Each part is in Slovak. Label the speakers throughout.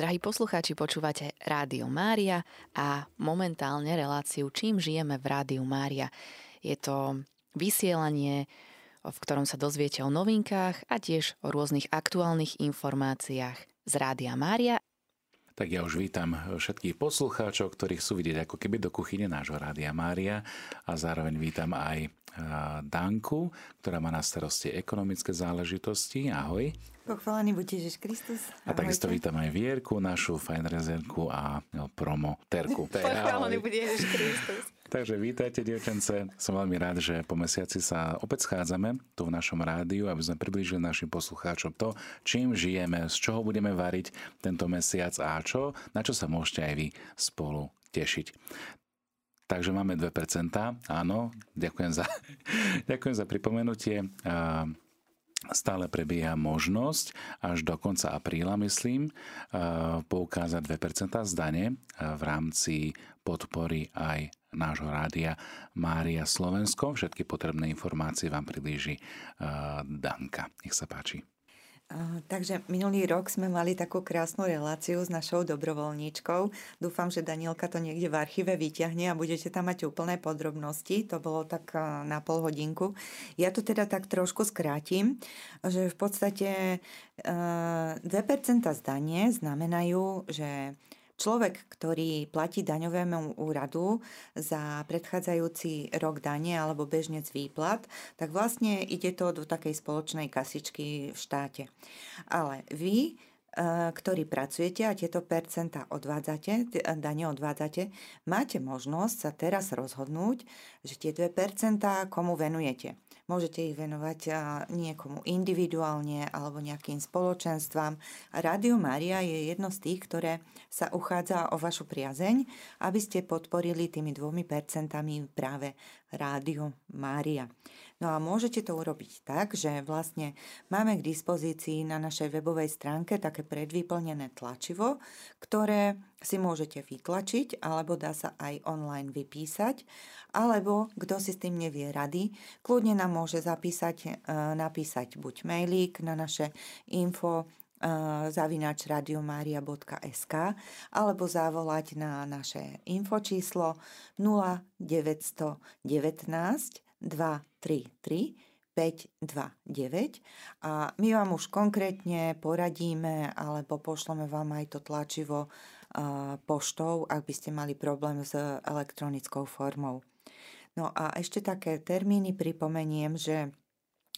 Speaker 1: Drahí poslucháči, počúvate Rádio Mária a momentálne reláciu Čím žijeme v Rádiu Mária. Je to vysielanie, v ktorom sa dozviete o novinkách a tiež o rôznych aktuálnych informáciách z Rádia Mária.
Speaker 2: Tak ja už vítam všetkých poslucháčov, ktorí chcú vidieť ako keby do kuchyne nášho Rádia Mária a zároveň vítam aj Danku, ktorá má na starosti ekonomické záležitosti. Ahoj.
Speaker 3: Pochválený buď Ježiš Kristus.
Speaker 2: A takisto vítam aj Vierku, našu fajn rezervku a promoterku.
Speaker 3: Pochválený buď Ježiš Kristus.
Speaker 2: Takže vítajte, dievčence. Som veľmi rád, že po mesiaci sa opäť schádzame tu v našom rádiu, aby sme priblížili našim poslucháčom to, čím žijeme, z čoho budeme variť tento mesiac a čo, na čo sa môžete aj vy spolu tešiť. Takže máme 2%. Áno, ďakujem za, ďakujem za pripomenutie. Stále prebieha možnosť až do konca apríla, myslím, poukázať 2% zdane v rámci podpory aj nášho rádia Mária Slovensko. Všetky potrebné informácie vám priblíži Danka. Nech sa páči.
Speaker 3: Takže minulý rok sme mali takú krásnu reláciu s našou dobrovoľníčkou. Dúfam, že Danielka to niekde v archíve vyťahne a budete tam mať úplné podrobnosti. To bolo tak na pol hodinku. Ja to teda tak trošku skrátim, že v podstate 2% zdanie znamenajú, že Človek, ktorý platí daňovému úradu za predchádzajúci rok dane alebo bežnec výplat, tak vlastne ide to do takej spoločnej kasičky v štáte. Ale vy E, ktorí pracujete a tieto percenta odvádzate, dane odvádzate, máte možnosť sa teraz rozhodnúť, že tie 2% komu venujete. Môžete ich venovať niekomu individuálne alebo nejakým spoločenstvám. Rádio Mária je jedno z tých, ktoré sa uchádza o vašu priazeň, aby ste podporili tými dvomi percentami práve Rádio Mária. No a môžete to urobiť tak, že vlastne máme k dispozícii na našej webovej stránke také predvyplnené tlačivo, ktoré si môžete vytlačiť, alebo dá sa aj online vypísať, alebo kto si s tým nevie rady, kľudne nám môže zapísať, e, napísať buď mailík na naše info e, zavinač radiomaria.sk alebo zavolať na naše infočíslo 0919 233 529 a my vám už konkrétne poradíme alebo pošleme vám aj to tlačivo poštou, ak by ste mali problém s elektronickou formou. No a ešte také termíny pripomeniem, že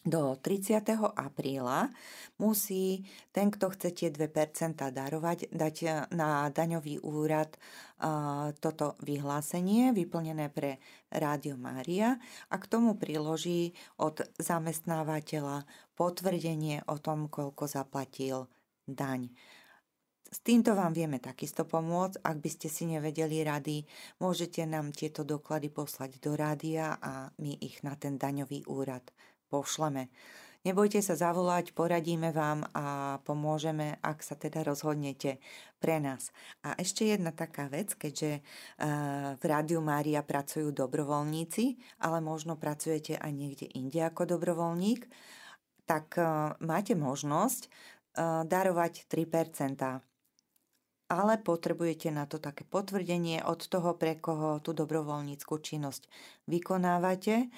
Speaker 3: do 30. apríla musí ten, kto chce tie 2% darovať, dať e, na daňový úrad toto vyhlásenie vyplnené pre Rádio Mária a k tomu priloží od zamestnávateľa potvrdenie o tom, koľko zaplatil daň. S týmto vám vieme takisto pomôcť. Ak by ste si nevedeli rady, môžete nám tieto doklady poslať do rádia a my ich na ten daňový úrad pošleme. Nebojte sa zavolať, poradíme vám a pomôžeme, ak sa teda rozhodnete pre nás. A ešte jedna taká vec, keďže eh, v Rádiu Mária pracujú dobrovoľníci, ale možno pracujete aj niekde inde ako dobrovoľník, tak eh, máte možnosť eh, darovať 3% ale potrebujete na to také potvrdenie od toho, pre koho tú dobrovoľníckú činnosť vykonávate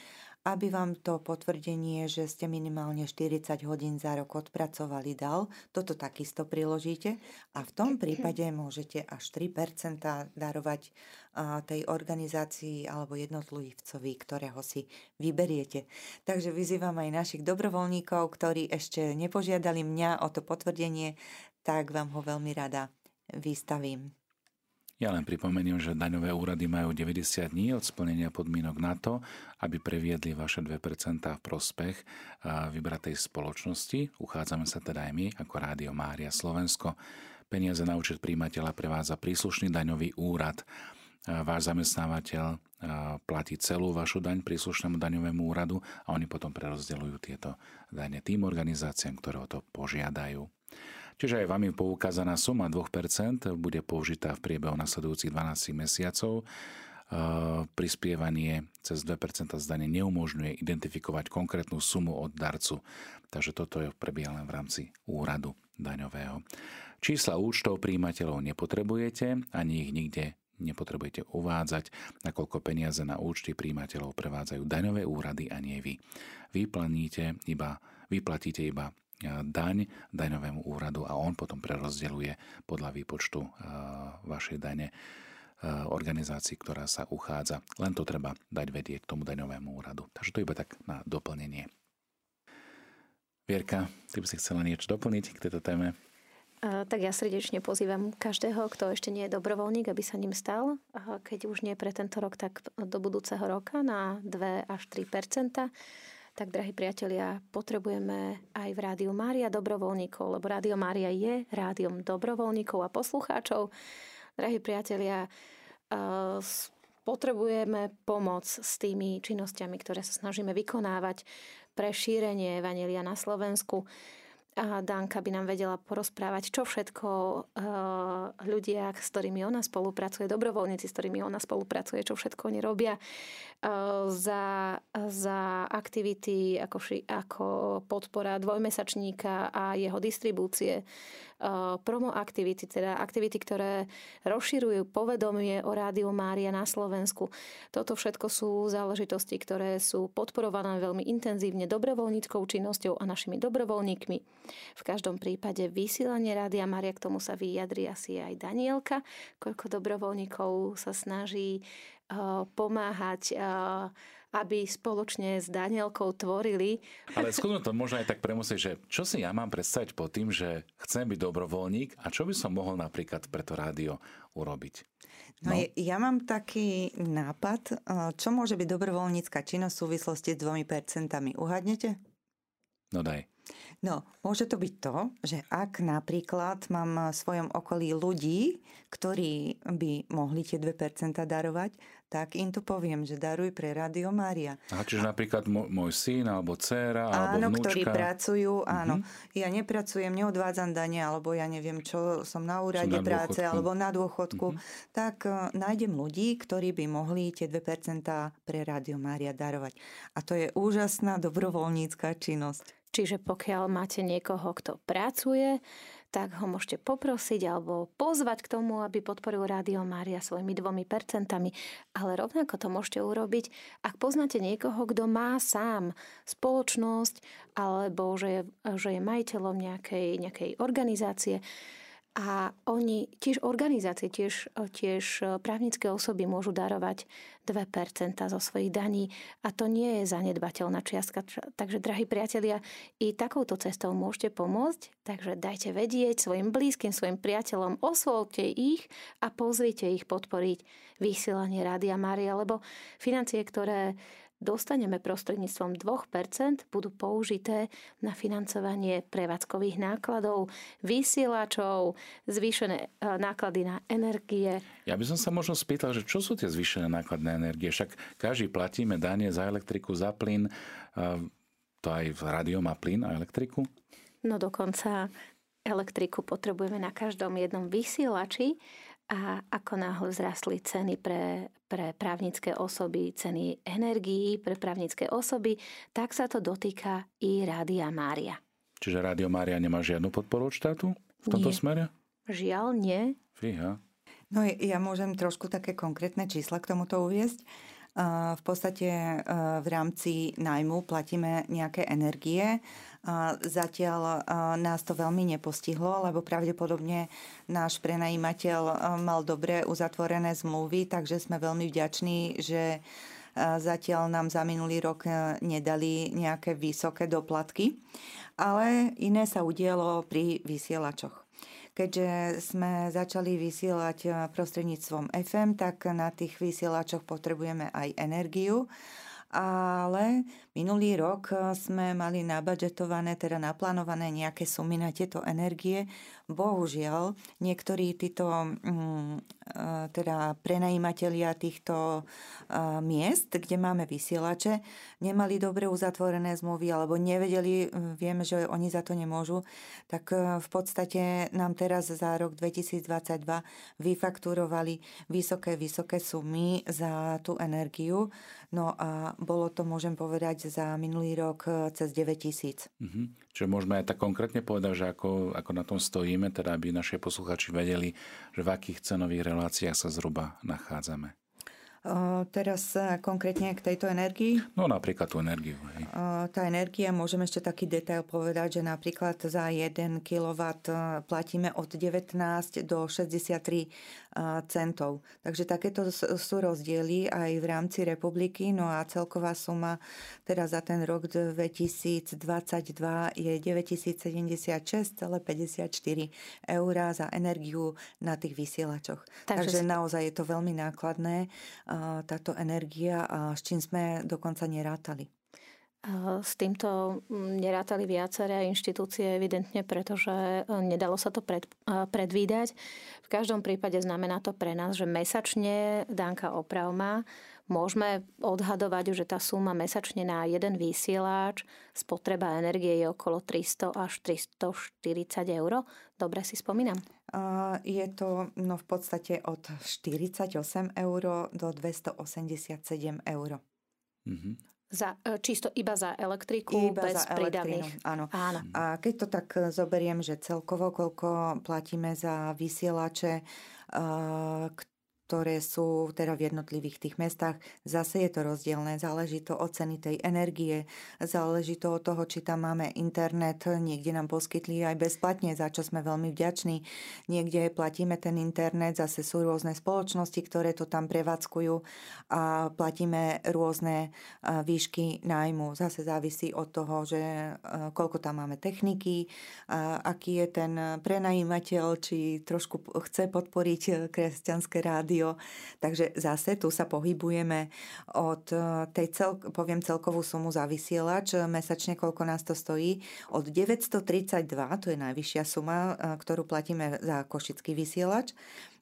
Speaker 3: aby vám to potvrdenie, že ste minimálne 40 hodín za rok odpracovali, dal. Toto takisto priložíte a v tom prípade môžete až 3% darovať tej organizácii alebo jednotlivcovi, ktorého si vyberiete. Takže vyzývam aj našich dobrovoľníkov, ktorí ešte nepožiadali mňa o to potvrdenie, tak vám ho veľmi rada vystavím.
Speaker 2: Ja len pripomeniem, že daňové úrady majú 90 dní od splnenia podmienok na to, aby previedli vaše 2% v prospech vybratej spoločnosti. Uchádzame sa teda aj my ako Rádio Mária Slovensko. Peniaze na účet príjimateľa prevádza príslušný daňový úrad. Váš zamestnávateľ platí celú vašu daň príslušnému daňovému úradu a oni potom prerozdeľujú tieto dane tým organizáciám, ktoré o to požiadajú. Čiže aj vami poukázaná suma 2% bude použitá v priebehu nasledujúcich 12 mesiacov. Prispievanie cez 2% zdanie neumožňuje identifikovať konkrétnu sumu od darcu, takže toto je prebieha len v rámci úradu. daňového. Čísla účtov príjimateľov nepotrebujete, ani ich nikde nepotrebujete uvádzať, nakoľko peniaze na účty príjimateľov prevádzajú daňové úrady a nie vy. Vyplatíte iba, vyplatíte iba daň daňovému úradu a on potom prerozdeluje podľa výpočtu vašej dane organizácii, ktorá sa uchádza. Len to treba dať vedieť k tomu daňovému úradu. Takže to iba tak na doplnenie. Vierka, ty by si chcela niečo doplniť k tejto téme?
Speaker 4: tak ja srdečne pozývam každého, kto ešte nie je dobrovoľník, aby sa ním stal. Keď už nie pre tento rok, tak do budúceho roka na 2 až 3 tak, drahí priatelia, potrebujeme aj v Rádiu Mária dobrovoľníkov, lebo Rádio Mária je rádiom dobrovoľníkov a poslucháčov. Drahí priatelia, potrebujeme pomoc s tými činnosťami, ktoré sa snažíme vykonávať pre šírenie Evanelia na Slovensku Danka by nám vedela porozprávať, čo všetko uh, ľudia, s ktorými ona spolupracuje, dobrovoľníci, s ktorými ona spolupracuje, čo všetko oni robia uh, za, za aktivity ako, ako podpora dvojmesačníka a jeho distribúcie, promo aktivity, teda aktivity, ktoré rozširujú povedomie o Rádiu Mária na Slovensku. Toto všetko sú záležitosti, ktoré sú podporované veľmi intenzívne dobrovoľníckou činnosťou a našimi dobrovoľníkmi. V každom prípade vysielanie Rádia Maria, k tomu sa vyjadri asi aj Danielka, koľko dobrovoľníkov sa snaží pomáhať uh, aby spoločne s Danielkou tvorili.
Speaker 2: Ale skúsme to možno aj tak premusieť, že čo si ja mám predstaviť pod tým, že chcem byť dobrovoľník a čo by som mohol napríklad pre to rádio urobiť?
Speaker 3: No. no ja mám taký nápad, čo môže byť dobrovoľnícka činnosť v súvislosti s dvomi percentami. Uhadnete?
Speaker 2: No daj.
Speaker 3: No, môže to byť to, že ak napríklad mám v svojom okolí ľudí, ktorí by mohli tie 2% darovať, tak im tu poviem, že daruj pre Radio Mária.
Speaker 2: A čiže napríklad môj syn alebo dcéra alebo
Speaker 3: áno,
Speaker 2: vnúčka.
Speaker 3: ktorí pracujú, áno. Uh-huh. Ja nepracujem, neodvádzam dane, alebo ja neviem čo, som na úrade som na práce dôchodku. alebo na dôchodku, uh-huh. tak uh, nájdem ľudí, ktorí by mohli tie 2% pre Radio Mária darovať. A to je úžasná dobrovoľnícka činnosť.
Speaker 4: Čiže pokiaľ máte niekoho, kto pracuje, tak ho môžete poprosiť alebo pozvať k tomu, aby podporil Rádio Mária svojimi dvomi percentami. Ale rovnako to môžete urobiť, ak poznáte niekoho, kto má sám spoločnosť alebo že je, že je majiteľom nejakej, nejakej organizácie, a oni, tiež organizácie, tiež, tiež právnické osoby môžu darovať 2% zo svojich daní a to nie je zanedbateľná čiastka. Takže, drahí priatelia, i takouto cestou môžete pomôcť, takže dajte vedieť svojim blízkym, svojim priateľom, osvolte ich a pozrite ich podporiť vysielanie Rádia Mária, lebo financie, ktoré dostaneme prostredníctvom 2%, budú použité na financovanie prevádzkových nákladov, vysielačov, zvýšené e, náklady na energie.
Speaker 2: Ja by som sa možno spýtal, že čo sú tie zvýšené náklady na energie? Však každý platíme dane za elektriku, za plyn, to aj v rádio má plyn a elektriku?
Speaker 4: No dokonca elektriku potrebujeme na každom jednom vysielači a ako náhle vzrastli ceny pre, pre právnické osoby, ceny energií pre právnické osoby, tak sa to dotýka i Rádia Mária.
Speaker 2: Čiže Rádio Mária nemá žiadnu podporu od štátu v tomto nie. smere?
Speaker 4: Žiaľ nie.
Speaker 2: Fíha.
Speaker 3: No ja môžem trošku také konkrétne čísla k tomuto uviezť. V podstate v rámci nájmu platíme nejaké energie. Zatiaľ nás to veľmi nepostihlo, lebo pravdepodobne náš prenajímateľ mal dobre uzatvorené zmluvy, takže sme veľmi vďační, že zatiaľ nám za minulý rok nedali nejaké vysoké doplatky. Ale iné sa udialo pri vysielačoch. Keďže sme začali vysielať eh, prostredníctvom FM, tak na tých vysielačoch potrebujeme aj energiu ale minulý rok eh, sme mali nabadžetované, teda naplánované nejaké sumy na tieto energie. Bohužiaľ, niektorí títo mm, e, teda prenajímatelia týchto e, miest, kde máme vysielače, nemali dobre uzatvorené zmluvy alebo nevedeli, e, vieme, že oni za to nemôžu, tak v podstate nám teraz za rok 2022 vyfakturovali vysoké, vysoké sumy za tú energiu. No a bolo to, môžem povedať, za minulý rok cez 9 tisíc.
Speaker 2: Mm-hmm. Čiže môžeme aj tak konkrétne povedať, že ako, ako na tom stojíme, teda aby naši posluchači vedeli, že v akých cenových reláciách sa zhruba nachádzame.
Speaker 3: Teraz konkrétne k tejto energii.
Speaker 2: No napríklad tú energiu. Hej.
Speaker 3: Tá energia, môžem ešte taký detail povedať, že napríklad za 1 kW platíme od 19 do 63 centov. Takže takéto sú rozdiely aj v rámci republiky. No a celková suma teda za ten rok 2022 je 9076,54 eur za energiu na tých vysielačoch. Takže, Takže naozaj je to veľmi nákladné táto energia s čím sme dokonca nerátali.
Speaker 4: S týmto mm, nerátali viaceré inštitúcie evidentne, pretože e, nedalo sa to pred, e, predvídať. V každom prípade znamená to pre nás, že mesačne Danka opravma môžeme odhadovať, že tá suma mesačne na jeden vysielač spotreba energie je okolo 300 až 340 eur. Dobre si spomínam?
Speaker 3: Je to no, v podstate od 48 eur do 287 eur.
Speaker 4: Mm-hmm. Za, e, čisto iba za elektriku, iba bez za prídavných.
Speaker 3: Áno. áno. A keď to tak zoberiem, že celkovo koľko platíme za vysielače, ktoré sú teda v jednotlivých tých mestách. Zase je to rozdielne, záleží to od ceny tej energie, záleží to od toho, či tam máme internet, niekde nám poskytli aj bezplatne, za čo sme veľmi vďační. Niekde platíme ten internet, zase sú rôzne spoločnosti, ktoré to tam prevádzkujú a platíme rôzne výšky nájmu. Zase závisí od toho, že koľko tam máme techniky, aký je ten prenajímateľ, či trošku chce podporiť kresťanské rády rádio. Takže zase tu sa pohybujeme od eh, tej, cel, poviem celkovú sumu za vysielač, eh, mesačne koľko nás to stojí, od 932, to je najvyššia suma, eh, ktorú platíme za košický vysielač,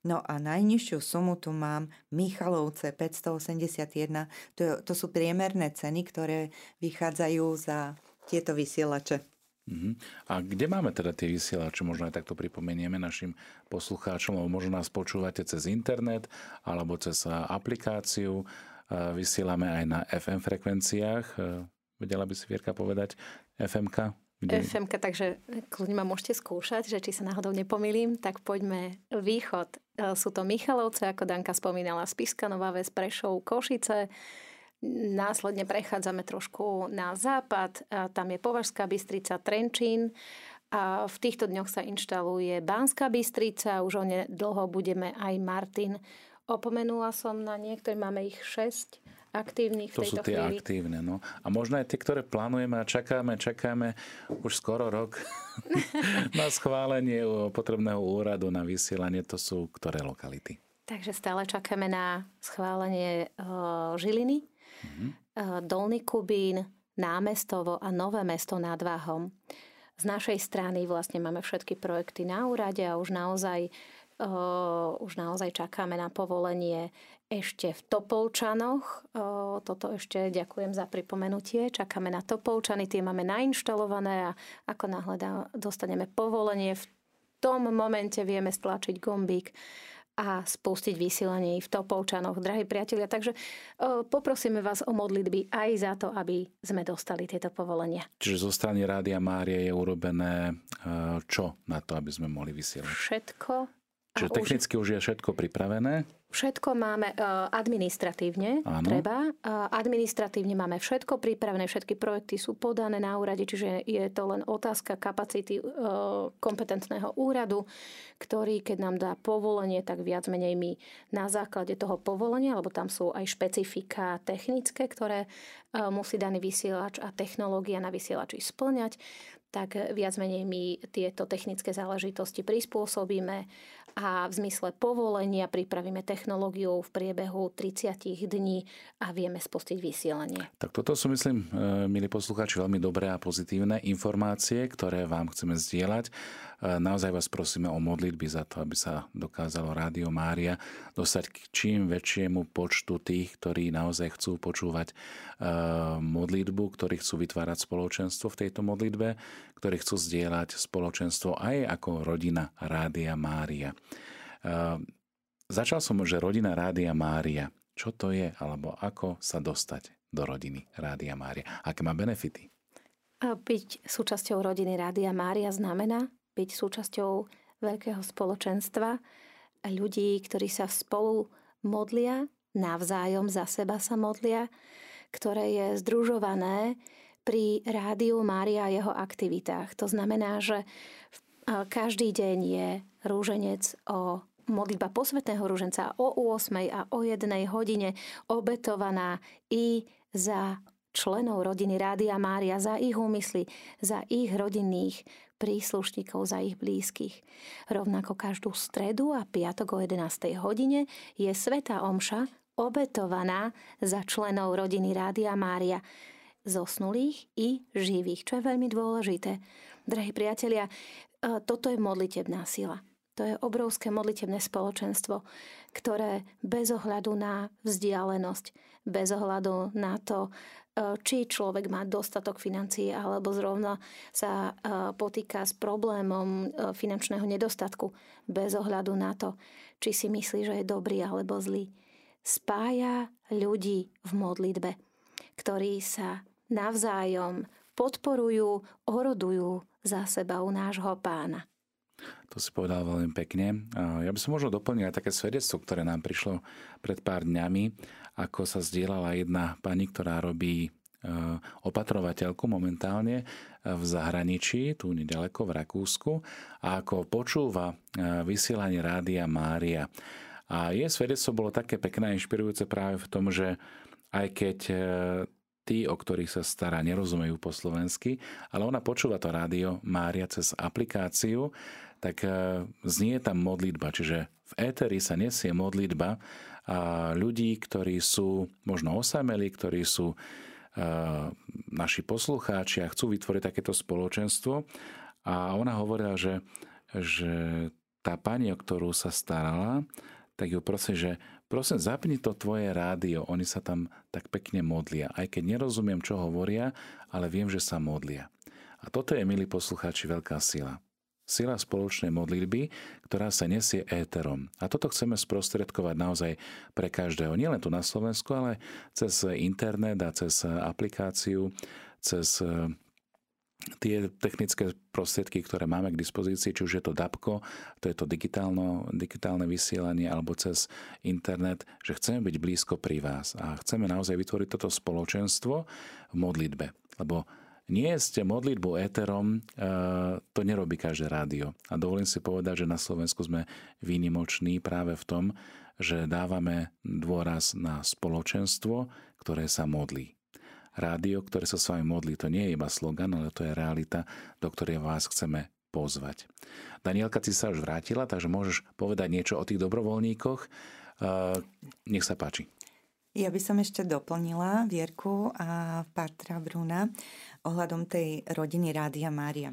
Speaker 3: No a najnižšiu sumu tu mám Michalovce 581. To, to sú priemerné ceny, ktoré vychádzajú za tieto vysielače.
Speaker 2: Uh-huh. A kde máme teda tie vysielače? Možno aj takto pripomenieme našim poslucháčom, lebo možno nás počúvate cez internet alebo cez aplikáciu. Vysielame aj na FM frekvenciách. Vedela by si Vierka povedať FMK?
Speaker 4: Kde... FMK, takže kľudne ma môžete skúšať, že či sa náhodou nepomýlim, tak poďme východ. Sú to Michalovce, ako Danka spomínala, Spiska, Nová Ves, Prešov, Košice, Následne prechádzame trošku na západ, tam je Považská Bystrica, Trenčín. A v týchto dňoch sa inštaluje Banská Bystrica, už o dlho budeme aj Martin. Opomenula som na niektoré, máme ich 6 aktívnych
Speaker 2: v
Speaker 4: tejto
Speaker 2: To sú tie
Speaker 4: chvíli.
Speaker 2: aktívne, no. A možno aj tie, ktoré plánujeme a čakáme, čakáme už skoro rok na schválenie potrebného úradu na vysielanie, to sú ktoré lokality?
Speaker 4: Takže stále čakáme na schválenie Žiliny, mm-hmm. Dolný Kubín, Námestovo a Nové mesto nad Váhom. Z našej strany vlastne máme všetky projekty na úrade a už naozaj, uh, už naozaj čakáme na povolenie ešte v Topolčanoch. Uh, toto ešte ďakujem za pripomenutie. Čakáme na Topolčany, tie máme nainštalované a ako náhle dostaneme povolenie, v tom momente vieme stlačiť gombík a spustiť vysielanie v Topolčanoch, drahí priatelia. Takže o, poprosíme vás o modlitby aj za to, aby sme dostali tieto povolenia.
Speaker 2: Čiže zo strany Rádia Mária je urobené čo na to, aby sme mohli vysielať?
Speaker 4: Všetko.
Speaker 2: Čiže technicky už... už je všetko pripravené?
Speaker 4: Všetko máme uh, administratívne, Áno. treba. Uh, administratívne máme všetko pripravené, všetky projekty sú podané na úrade, čiže je to len otázka kapacity uh, kompetentného úradu, ktorý, keď nám dá povolenie, tak viac menej my na základe toho povolenia, lebo tam sú aj špecifika technické, ktoré musí daný vysielač a technológia na vysielači splňať, tak viac menej my tieto technické záležitosti prispôsobíme a v zmysle povolenia pripravíme technológiu v priebehu 30 dní a vieme spustiť vysielanie.
Speaker 2: Tak toto sú, myslím, e, milí poslucháči, veľmi dobré a pozitívne informácie, ktoré vám chceme zdieľať. E, naozaj vás prosíme o modlitby za to, aby sa dokázalo Rádio Mária dostať k čím väčšiemu počtu tých, ktorí naozaj chcú počúvať e, modlitbu, ktorí chcú vytvárať spoločenstvo v tejto modlitbe, ktorí chcú zdieľať spoločenstvo aj ako rodina Rádia Mária. Ehm, začal som, že rodina Rádia Mária. Čo to je, alebo ako sa dostať do rodiny Rádia Mária? Aké má benefity?
Speaker 4: Byť súčasťou rodiny Rádia Mária znamená byť súčasťou veľkého spoločenstva ľudí, ktorí sa spolu modlia, navzájom za seba sa modlia, ktoré je združované pri Rádiu Mária a jeho aktivitách. To znamená, že každý deň je rúženec o modlitba posvetného rúženca o 8 a o 1 hodine obetovaná i za členov rodiny Rádia Mária, za ich úmysly, za ich rodinných príslušníkov, za ich blízkych. Rovnako každú stredu a piatok o 11. hodine je Sveta Omša obetovaná za členov rodiny Rádia Mária, zosnulých i živých, čo je veľmi dôležité. Drahí priatelia, toto je modlitebná sila. To je obrovské modlitebné spoločenstvo, ktoré bez ohľadu na vzdialenosť, bez ohľadu na to, e, či človek má dostatok financií alebo zrovna sa e, potýka s problémom e, finančného nedostatku, bez ohľadu na to, či si myslí, že je dobrý alebo zlý. Spája ľudí v modlitbe, ktorí sa navzájom podporujú, orodujú za seba u nášho pána.
Speaker 2: To si povedal veľmi pekne. Ja by som možno doplnil aj také svedectvo, ktoré nám prišlo pred pár dňami, ako sa zdieľala jedna pani, ktorá robí e, opatrovateľku momentálne e, v zahraničí, tu nedaleko v Rakúsku, a ako počúva e, vysielanie Rádia Mária. A jej svedectvo bolo také pekné a inšpirujúce práve v tom, že aj keď tí, o ktorých sa stará, nerozumejú po slovensky, ale ona počúva to rádio Mária cez aplikáciu, tak e, znie tam modlitba. Čiže v éteri sa nesie modlitba a ľudí, ktorí sú možno osamelí, ktorí sú e, naši poslucháči a chcú vytvoriť takéto spoločenstvo. A ona hovorila, že, že tá pani, o ktorú sa starala, tak ju prosím, že prosím, zapni to tvoje rádio. Oni sa tam tak pekne modlia. Aj keď nerozumiem, čo hovoria, ale viem, že sa modlia. A toto je, milí poslucháči, veľká sila. Sila spoločnej modlitby, ktorá sa nesie éterom. A toto chceme sprostredkovať naozaj pre každého. Nielen tu na Slovensku, ale cez internet a cez aplikáciu, cez tie technické prostriedky, ktoré máme k dispozícii, či už je to DAPko, to je to digitálne vysielanie, alebo cez internet, že chceme byť blízko pri vás a chceme naozaj vytvoriť toto spoločenstvo v modlitbe. Lebo nie ste modlitbu éterom, e, to nerobí každé rádio. A dovolím si povedať, že na Slovensku sme výnimoční práve v tom, že dávame dôraz na spoločenstvo, ktoré sa modlí. Rádio, ktoré sa s vami modlí, to nie je iba slogan, ale to je realita, do ktorej vás chceme pozvať. Danielka, si sa už vrátila, takže môžeš povedať niečo o tých dobrovoľníkoch. Nech sa páči.
Speaker 3: Ja by som ešte doplnila Vierku a Patra Bruna ohľadom tej rodiny Rádia Mária.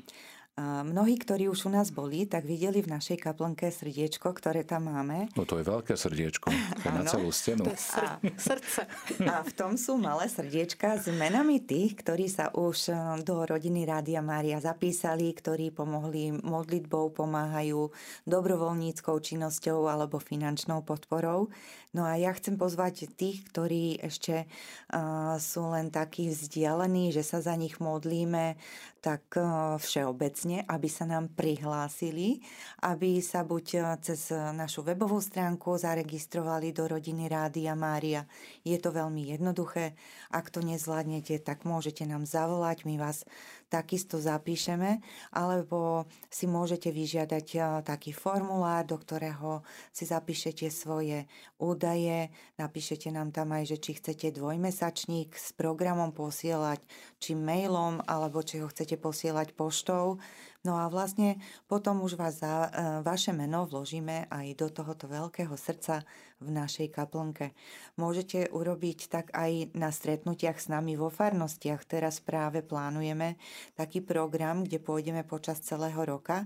Speaker 3: Mnohí, ktorí už u nás boli, tak videli v našej kaplnke srdiečko, ktoré tam máme.
Speaker 2: No to je veľké srdiečko, to je na celú stenu. To je
Speaker 4: sr- srdce.
Speaker 3: A v tom sú malé srdiečka s menami tých, ktorí sa už e, do rodiny Rádia Mária zapísali, ktorí pomohli modlitbou, pomáhajú dobrovoľníckou činnosťou alebo finančnou podporou. No a ja chcem pozvať tých, ktorí ešte uh, sú len takí vzdialení, že sa za nich modlíme tak uh, všeobecne, aby sa nám prihlásili, aby sa buď uh, cez našu webovú stránku zaregistrovali do rodiny Rádia Mária. Je to veľmi jednoduché. Ak to nezvládnete, tak môžete nám zavolať, my vás takisto zapíšeme, alebo si môžete vyžiadať taký formulár, do ktorého si zapíšete svoje údaje, napíšete nám tam aj, že či chcete dvojmesačník s programom posielať, či mailom, alebo či ho chcete posielať poštou. No a vlastne potom už vás za, e, vaše meno vložíme aj do tohoto veľkého srdca v našej kaplnke. Môžete urobiť tak aj na stretnutiach s nami vo farnostiach. Teraz práve plánujeme taký program, kde pôjdeme počas celého roka.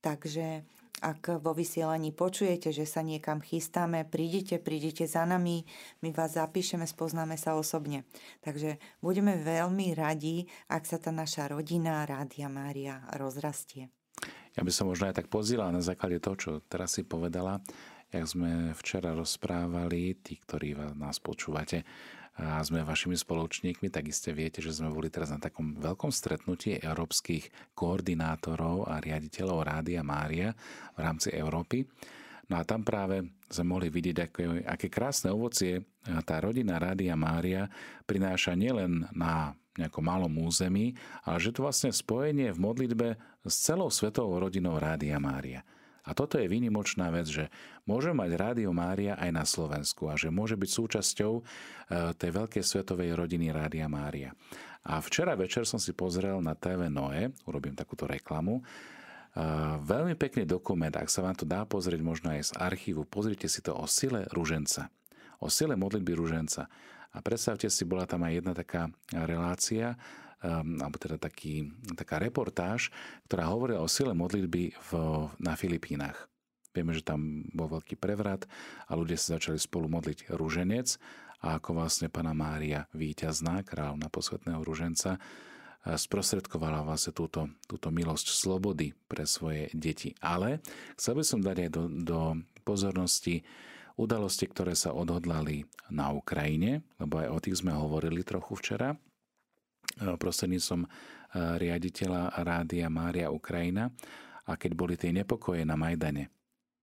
Speaker 3: Takže ak vo vysielaní počujete, že sa niekam chystáme, prídite, prídite za nami, my vás zapíšeme, spoznáme sa osobne. Takže budeme veľmi radi, ak sa tá naša rodina Rádia Mária rozrastie.
Speaker 2: Ja by som možno aj tak pozila na základe toho, čo teraz si povedala. Jak sme včera rozprávali, tí, ktorí nás počúvate, a sme vašimi spoločníkmi, tak iste viete, že sme boli teraz na takom veľkom stretnutí európskych koordinátorov a riaditeľov Rádia Mária v rámci Európy. No a tam práve sme mohli vidieť, aké, aké krásne ovocie tá rodina Rádia Mária prináša nielen na nejakom malom území, ale že to vlastne spojenie v modlitbe s celou svetovou rodinou Rádia Mária. A toto je výnimočná vec, že môže mať Rádio Mária aj na Slovensku a že môže byť súčasťou e, tej veľkej svetovej rodiny Rádia Mária. A včera večer som si pozrel na TV Noe, urobím takúto reklamu, e, veľmi pekný dokument, ak sa vám to dá pozrieť možno aj z archívu, pozrite si to o sile ruženca, o sile modlitby ruženca. A predstavte si, bola tam aj jedna taká relácia, alebo teda taký, taká reportáž, ktorá hovorila o sile modlitby v, na Filipínach. Vieme, že tam bol veľký prevrat a ľudia sa začali spolu modliť rúženec a ako vlastne pána Mária víťazná, kráľovna posvetného rúženca, sprostredkovala vlastne túto, túto milosť slobody pre svoje deti. Ale chcel by som dať aj do, do pozornosti udalosti, ktoré sa odhodlali na Ukrajine, lebo aj o tých sme hovorili trochu včera. Eh, prostredníctvom eh, riaditeľa Rádia Mária Ukrajina a keď boli tie nepokoje na Majdane,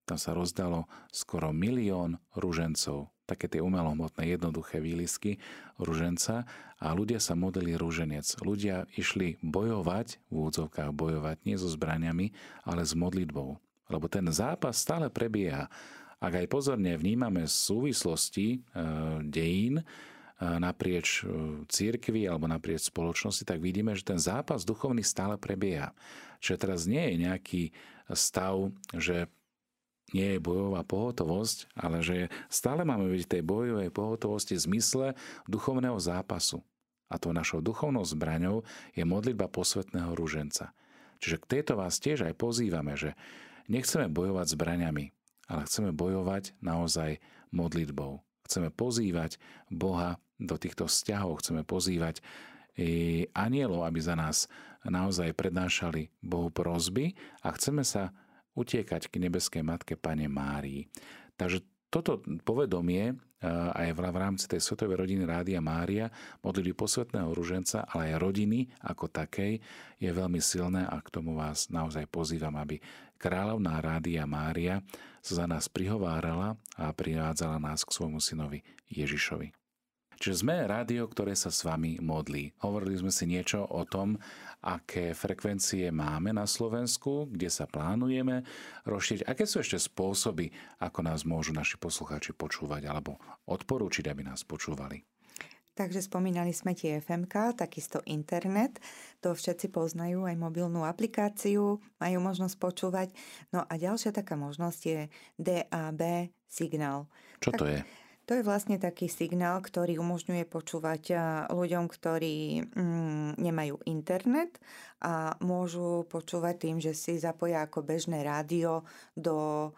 Speaker 2: tam sa rozdalo skoro milión ružencov, také tie umelohmotné jednoduché výlisky ruženca a ľudia sa modlili ruženec. Ľudia išli bojovať, v úvodzovkách bojovať, nie so zbraniami, ale s modlitbou. Lebo ten zápas stále prebieha. Ak aj pozorne vnímame súvislosti e, dejín, naprieč e, církvy alebo naprieč spoločnosti, tak vidíme, že ten zápas duchovný stále prebieha. Čiže teraz nie je nejaký stav, že nie je bojová pohotovosť, ale že stále máme byť tej bojovej pohotovosti v zmysle duchovného zápasu. A to našou duchovnou zbraňou je modlitba posvetného rúženca. Čiže k tejto vás tiež aj pozývame, že nechceme bojovať zbraňami, ale chceme bojovať naozaj modlitbou. Chceme pozývať Boha do týchto vzťahov chceme pozývať anielov, aby za nás naozaj prednášali Bohu prozby a chceme sa utiekať k nebeskej Matke Pane Márii. Takže toto povedomie aj v rámci tej svetovej rodiny Rádia Mária, modlitby posvetného ruženca, ale aj rodiny ako takej, je veľmi silné a k tomu vás naozaj pozývam, aby kráľovná Rádia Mária sa za nás prihovárala a privádzala nás k svojmu synovi Ježišovi. Čiže sme rádio, ktoré sa s vami modlí. Hovorili sme si niečo o tom, aké frekvencie máme na Slovensku, kde sa plánujeme rozšíriť. Aké sú ešte spôsoby, ako nás môžu naši poslucháči počúvať alebo odporúčiť, aby nás počúvali?
Speaker 3: Takže spomínali sme tie FMK, takisto internet. To všetci poznajú, aj mobilnú aplikáciu majú možnosť počúvať. No a ďalšia taká možnosť je DAB signál.
Speaker 2: Čo to je?
Speaker 3: To je vlastne taký signál, ktorý umožňuje počúvať ľuďom, ktorí mm, nemajú internet a môžu počúvať tým, že si zapoja ako bežné rádio do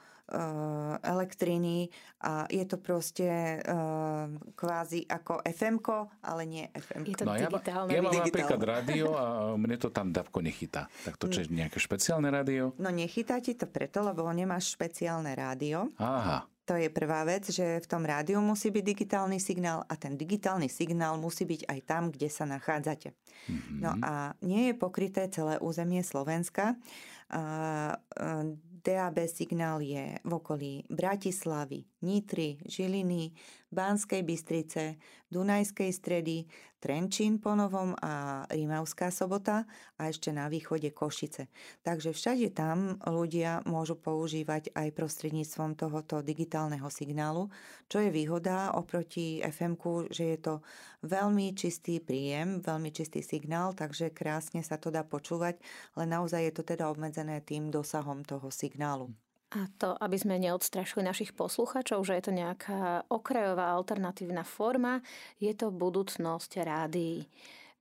Speaker 3: elektriny a je to proste uh, kvázi ako fm ale nie FM.
Speaker 4: Je to no, digitálne.
Speaker 2: Ja, ja mám digitálne. napríklad rádio a mne to tam dávko nechytá. Tak to čo je nejaké špeciálne rádio?
Speaker 3: No nechytá ti to preto, lebo nemáš špeciálne rádio.
Speaker 2: Aha.
Speaker 3: To je prvá vec, že v tom rádiu musí byť digitálny signál a ten digitálny signál musí byť aj tam, kde sa nachádzate. Mm-hmm. No a nie je pokryté celé územie Slovenska. DAB signál je v okolí Bratislavy, Nitry, Žiliny, Banskej Bystrice, Dunajskej stredy, Trenčín ponovom a Rímavská sobota a ešte na východe Košice. Takže všade tam ľudia môžu používať aj prostredníctvom tohoto digitálneho signálu, čo je výhoda oproti fm že je to veľmi čistý príjem, veľmi čistý signál, takže krásne sa to dá počúvať, ale naozaj je to teda obmedzené tým dosahom toho signálu.
Speaker 4: A to, aby sme neodstrašili našich posluchačov, že je to nejaká okrajová alternatívna forma, je to budúcnosť rádií.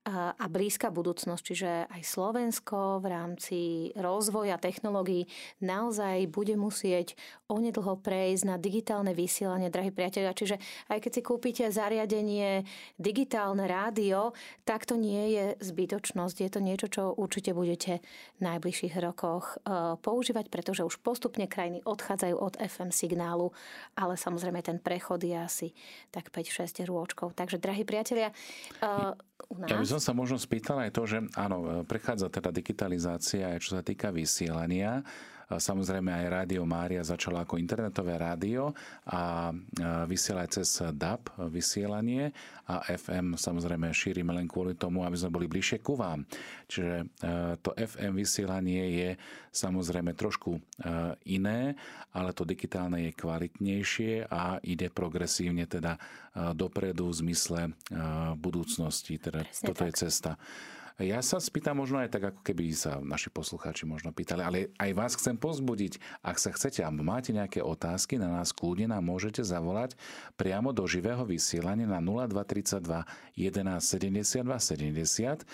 Speaker 4: A blízka budúcnosť, čiže aj Slovensko v rámci rozvoja technológií naozaj bude musieť onedlho prejsť na digitálne vysielanie, drahí priatelia. Čiže aj keď si kúpite zariadenie digitálne rádio, tak to nie je zbytočnosť. Je to niečo, čo určite budete v najbližších rokoch e, používať, pretože už postupne krajiny odchádzajú od FM signálu, ale samozrejme ten prechod je asi tak 5-6 rôčkov. Takže, drahí priatelia, e, u nás.
Speaker 2: Som sa možno spýtal aj to, že áno, prechádza teda digitalizácia aj čo sa týka vysielania. Samozrejme aj Rádio Mária začala ako internetové rádio a vysiela cez DAB vysielanie a FM samozrejme šírime len kvôli tomu, aby sme boli bližšie ku vám. Čiže e, to FM vysielanie je samozrejme trošku e, iné, ale to digitálne je kvalitnejšie a ide progresívne teda e, dopredu v zmysle budúcnosti. Teda Presne toto tak. je cesta. Ja sa spýtam možno aj tak, ako keby sa naši poslucháči možno pýtali, ale aj vás chcem pozbudiť. Ak sa chcete, alebo máte nejaké otázky, na nás kľudne nám môžete zavolať priamo do živého vysielania na 0232 11 72 70.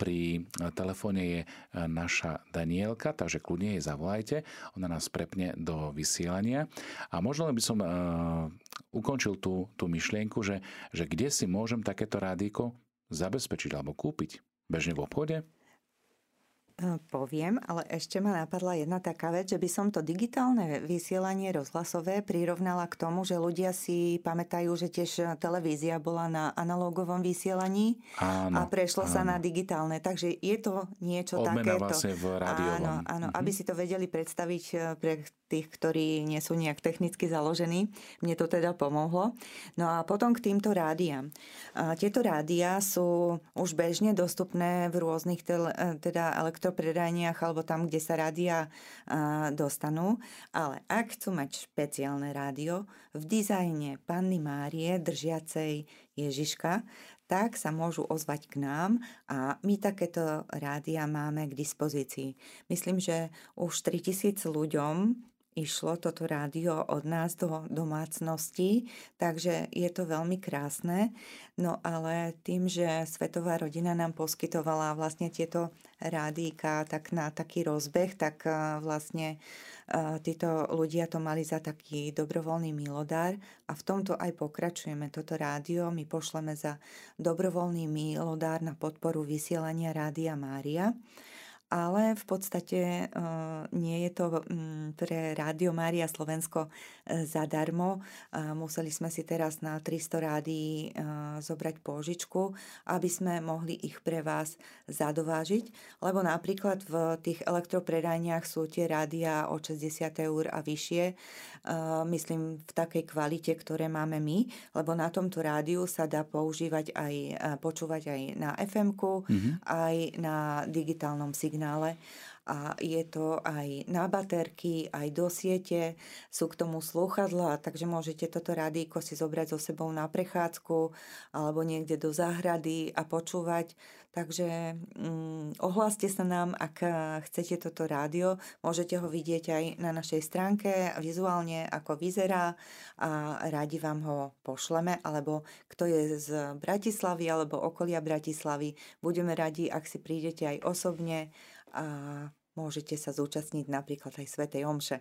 Speaker 2: Pri telefóne je e, naša Danielka, takže kľudne jej zavolajte. Ona nás prepne do vysielania. A možno by som e, ukončil tú, tú myšlienku, že, že kde si môžem takéto rádiko zabezpečiť alebo kúpiť bežne v obchode?
Speaker 3: E, poviem, ale ešte ma napadla jedna taká vec, že by som to digitálne vysielanie rozhlasové prirovnala k tomu, že ľudia si pamätajú, že tiež televízia bola na analogovom vysielaní áno, a prešlo áno. sa na digitálne. Takže je to niečo
Speaker 2: Obmena
Speaker 3: takéto.
Speaker 2: vlastne v rádiovom.
Speaker 3: Áno, áno, mm-hmm. aby si to vedeli predstaviť e, pre tých, ktorí nie sú nejak technicky založení. Mne to teda pomohlo. No a potom k týmto rádiám. Tieto rádia sú už bežne dostupné v rôznych tele, teda elektropredajniach alebo tam, kde sa rádia dostanú. Ale ak chcú mať špeciálne rádio v dizajne Panny Márie držiacej Ježiška, tak sa môžu ozvať k nám a my takéto rádia máme k dispozícii. Myslím, že už 3000 ľuďom išlo toto rádio od nás do domácnosti, takže je to veľmi krásne. No ale tým, že Svetová rodina nám poskytovala vlastne tieto rádíka tak na taký rozbeh, tak e, vlastne e, títo ľudia to mali za taký dobrovoľný milodár a v tomto aj pokračujeme. Toto rádio my pošleme za dobrovoľný milodár na podporu vysielania Rádia Mária ale v podstate uh, nie je to um, pre Rádio Mária Slovensko uh, zadarmo. Uh, museli sme si teraz na 300 rádií zobrať pôžičku, aby sme mohli ich pre vás zadovážiť, lebo napríklad v tých elektropredajniach sú tie rádia od 60 eur a vyššie, myslím v takej kvalite, ktoré máme my, lebo na tomto rádiu sa dá používať aj, počúvať aj na FM-ku, mm-hmm. aj na digitálnom signále signále a je to aj na baterky, aj do siete, sú k tomu slúchadla, takže môžete toto rádíko si zobrať so sebou na prechádzku alebo niekde do záhrady a počúvať. Takže mm, ohláste sa nám, ak chcete toto rádio. Môžete ho vidieť aj na našej stránke vizuálne, ako vyzerá a radi vám ho pošleme. Alebo kto je z Bratislavy alebo okolia Bratislavy, budeme radi, ak si prídete aj osobne a môžete sa zúčastniť napríklad aj Svetej Omše.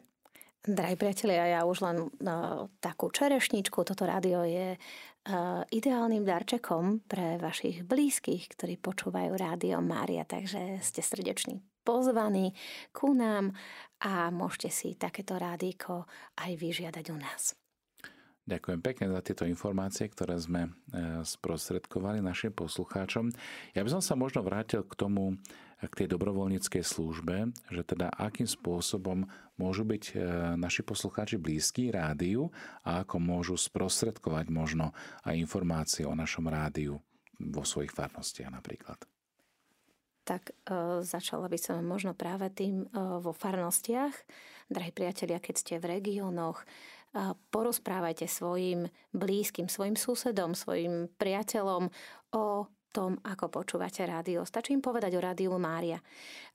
Speaker 4: Drahí priatelia, ja už len uh, takú čerešničku. Toto rádio je uh, ideálnym darčekom pre vašich blízkych, ktorí počúvajú rádio Mária, takže ste srdeční pozvaní ku nám a môžete si takéto rádiko aj vyžiadať u nás.
Speaker 2: Ďakujem pekne za tieto informácie, ktoré sme e, sprostredkovali našim poslucháčom. Ja by som sa možno vrátil k tomu, k tej dobrovoľníckej službe, že teda akým spôsobom môžu byť e, naši poslucháči blízki rádiu a ako môžu sprostredkovať možno aj informácie o našom rádiu vo svojich farnostiach napríklad.
Speaker 4: Tak e, začala by som možno práve tým e, vo farnostiach. Drahí priatelia, keď ste v regiónoch, porozprávajte svojim blízkym, svojim susedom, svojim priateľom o tom, ako počúvate rádio. Stačí im povedať o rádiu Mária.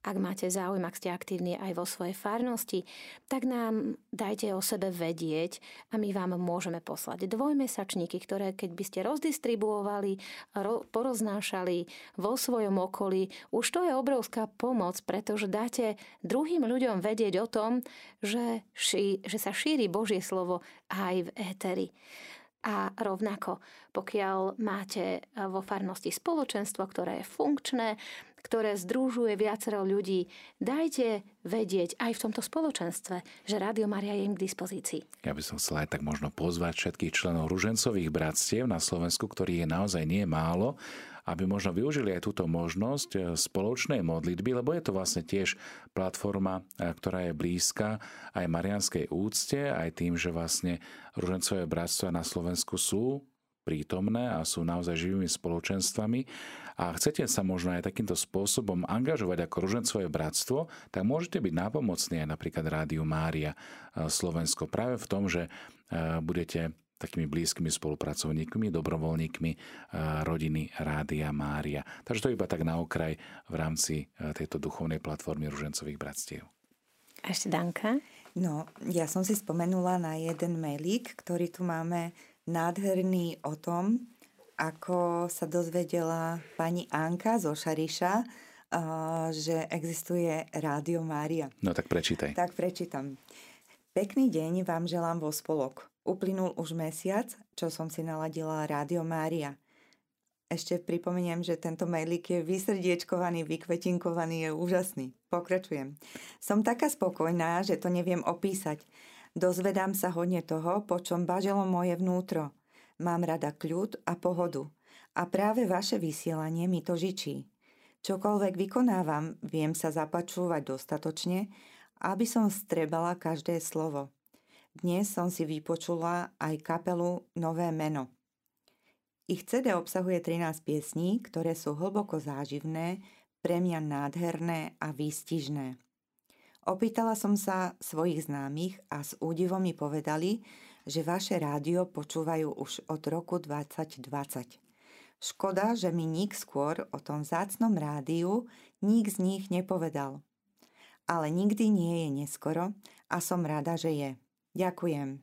Speaker 4: Ak máte záujem, ak ste aktívni aj vo svojej farnosti, tak nám dajte o sebe vedieť a my vám môžeme poslať dvojmesačníky, ktoré keď by ste rozdistribuovali, poroznášali vo svojom okolí, už to je obrovská pomoc, pretože dáte druhým ľuďom vedieť o tom, že, ší, že sa šíri Božie slovo aj v éteri. A rovnako, pokiaľ máte vo farnosti spoločenstvo, ktoré je funkčné, ktoré združuje viacero ľudí, dajte vedieť aj v tomto spoločenstve, že Rádio Maria je im k dispozícii.
Speaker 2: Ja by som chcela aj tak možno pozvať všetkých členov ružencových bratstiev na Slovensku, ktorých je naozaj nie málo, aby možno využili aj túto možnosť eh, spoločnej modlitby, lebo je to vlastne tiež platforma, eh, ktorá je blízka aj marianskej úcte, aj tým, že vlastne ružencové bratstva na Slovensku sú prítomné a sú naozaj živými spoločenstvami a chcete sa možno aj takýmto spôsobom angažovať ako ružencové bratstvo, tak môžete byť nápomocní aj napríklad Rádiu Mária eh, Slovensko práve v tom, že budete takými blízkymi spolupracovníkmi, dobrovoľníkmi eh, rodiny Rádia Mária. Takže to iba tak na okraj v rámci tejto duchovnej platformy Ružencových bratstiev.
Speaker 4: A ešte Danka?
Speaker 3: No, ja som si spomenula na jeden mailík, ktorý tu máme nádherný o tom, ako sa dozvedela pani Anka zo Šariša, že existuje Rádio Mária.
Speaker 2: No tak prečítaj.
Speaker 3: Tak prečítam. Pekný deň vám želám vo spolok. Uplynul už mesiac, čo som si naladila Rádio Mária. Ešte pripomeniem, že tento mailík je vysrdiečkovaný, vykvetinkovaný, je úžasný. Pokračujem. Som taká spokojná, že to neviem opísať. Dozvedám sa hodne toho, po čom baželo moje vnútro. Mám rada kľud a pohodu. A práve vaše vysielanie mi to žičí. Čokoľvek vykonávam, viem sa zapačúvať dostatočne, aby som strebala každé slovo. Dnes som si vypočula aj kapelu Nové meno. Ich CD obsahuje 13 piesní, ktoré sú hlboko záživné, pre mňa nádherné a výstižné. Opýtala som sa svojich známych a s údivom mi povedali, že vaše rádio počúvajú už od roku 2020. Škoda, že mi nik skôr o tom zácnom rádiu nik z nich nepovedal. Ale nikdy nie je neskoro a som rada, že je. Ďakujem.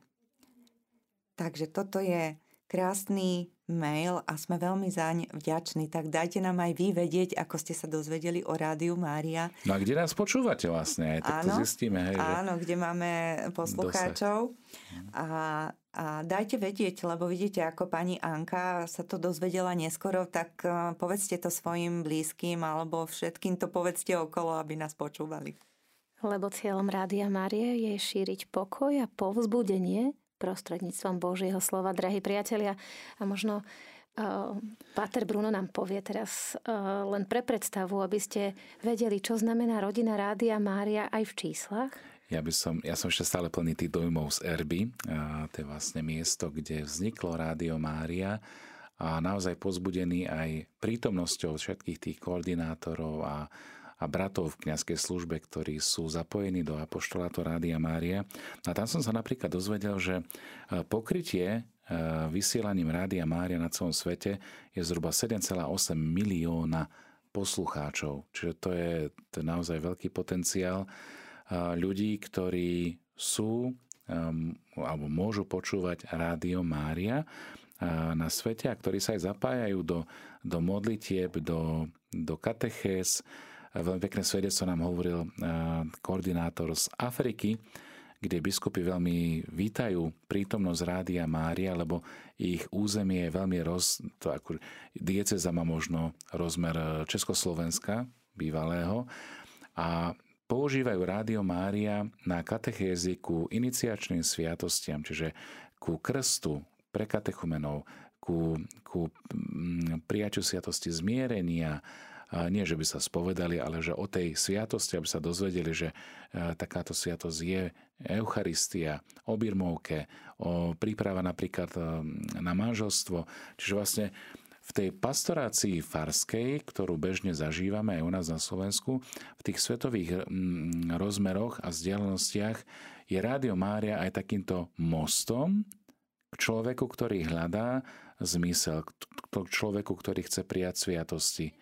Speaker 3: Takže toto je krásny mail a sme veľmi zaň vďační. Tak dajte nám aj vy vedieť, ako ste sa dozvedeli o Rádiu Mária.
Speaker 2: No a kde nás počúvate vlastne? Aj tak áno, to zistíme. Hej,
Speaker 3: áno, kde máme poslucháčov. A, a dajte vedieť, lebo vidíte, ako pani Anka sa to dozvedela neskoro, tak e, povedzte to svojim blízkym alebo všetkým to povedzte okolo, aby nás počúvali
Speaker 4: lebo cieľom Rádia Márie je šíriť pokoj a povzbudenie prostredníctvom Božieho slova, drahí priatelia. A možno uh, Páter Bruno nám povie teraz uh, len pre predstavu, aby ste vedeli, čo znamená rodina Rádia Mária aj v číslach.
Speaker 2: Ja, by som, ja som ešte stále plný tých dojmov z Erby. A to je vlastne miesto, kde vzniklo Rádio Mária a naozaj pozbudený aj prítomnosťou všetkých tých koordinátorov a a bratov v kňazskej službe, ktorí sú zapojení do apoštolátu Rádia Mária. A tam som sa napríklad dozvedel, že e, pokrytie e, vysielaním Rádia Mária na celom svete je zhruba 7,8 milióna poslucháčov. Čiže to je, to je naozaj veľký potenciál e, ľudí, ktorí sú alebo môžu počúvať Rádio Mária na svete a ktorí sa aj zapájajú do, do modlitieb, do, do katechéz, Veľmi pekné svedectvo nám hovoril koordinátor z Afriky, kde biskupy veľmi vítajú prítomnosť Rádia Mária, lebo ich územie je veľmi roz... To ako, dieceza má možno rozmer e, Československa, bývalého, a používajú Rádio Mária na katechézy ku iniciačným sviatostiam, čiže ku krstu pre katechumenov, ku, ku prijaťu sviatosti zmierenia, nie, že by sa spovedali, ale že o tej sviatosti, aby sa dozvedeli, že e, takáto sviatosť je Eucharistia, o birmovke, o príprava napríklad e, na manželstvo. Čiže vlastne v tej pastorácii farskej, ktorú bežne zažívame aj u nás na Slovensku, v tých svetových rozmeroch a vzdialenostiach je Rádio Mária aj takýmto mostom k človeku, ktorý hľadá zmysel, človeku, ktorý chce prijať sviatosti?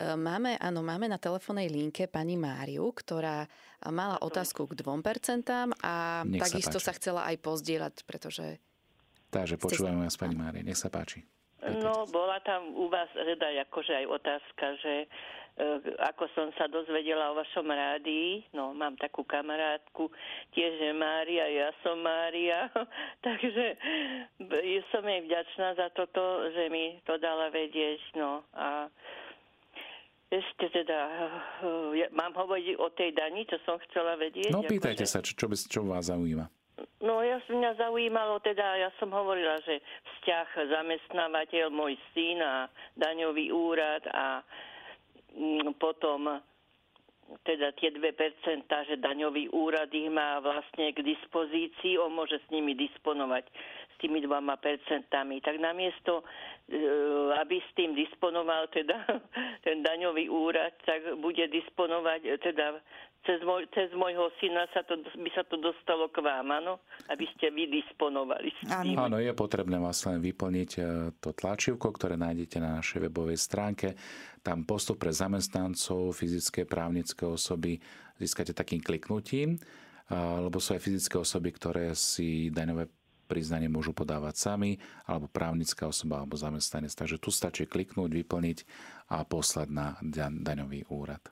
Speaker 1: E, máme, áno, máme na telefónnej linke pani Máriu, ktorá mala otázku k 2% a Nech takisto sa, sa chcela aj pozdieľať, pretože...
Speaker 2: Takže počúvame vás, pani Mária. Nech sa páči.
Speaker 5: No, bola tam u vás reda akože aj otázka, že e, ako som sa dozvedela o vašom rádii, no mám takú kamarátku, tiež je Mária, ja som Mária, takže som jej vďačná za toto, že mi to dala vedieť, no a ešte teda, ja, mám hovoriť o tej dani, čo som chcela vedieť?
Speaker 2: No pýtajte sa, čo, čo, čo vás zaujíma.
Speaker 5: No ja mňa zaujímalo teda, ja som hovorila, že vzťah zamestnávateľ, môj syn a daňový úrad a mm, potom teda tie 2%, že daňový úrad ich má vlastne k dispozícii, on môže s nimi disponovať tými dvoma percentami. Tak namiesto E, aby s tým disponoval teda ten daňový úrad, tak bude disponovať e, teda cez, môj, cez môjho syna sa to, by sa to dostalo k vám, áno? Aby ste vy disponovali s tým.
Speaker 2: Áno, je potrebné vlastne vyplniť e, to tlačivko, ktoré nájdete na našej webovej stránke. Tam postup pre zamestnancov, fyzické, právnické osoby získate takým kliknutím, lebo sú aj fyzické osoby, ktoré si daňové priznanie môžu podávať sami, alebo právnická osoba, alebo zamestnanec. Takže tu stačí kliknúť, vyplniť a poslať na daňový úrad.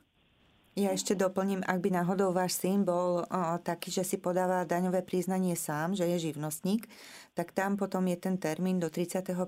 Speaker 3: Ja ešte doplním, ak by náhodou váš syn bol o, taký, že si podáva daňové priznanie sám, že je živnostník, tak tam potom je ten termín do 31.3.,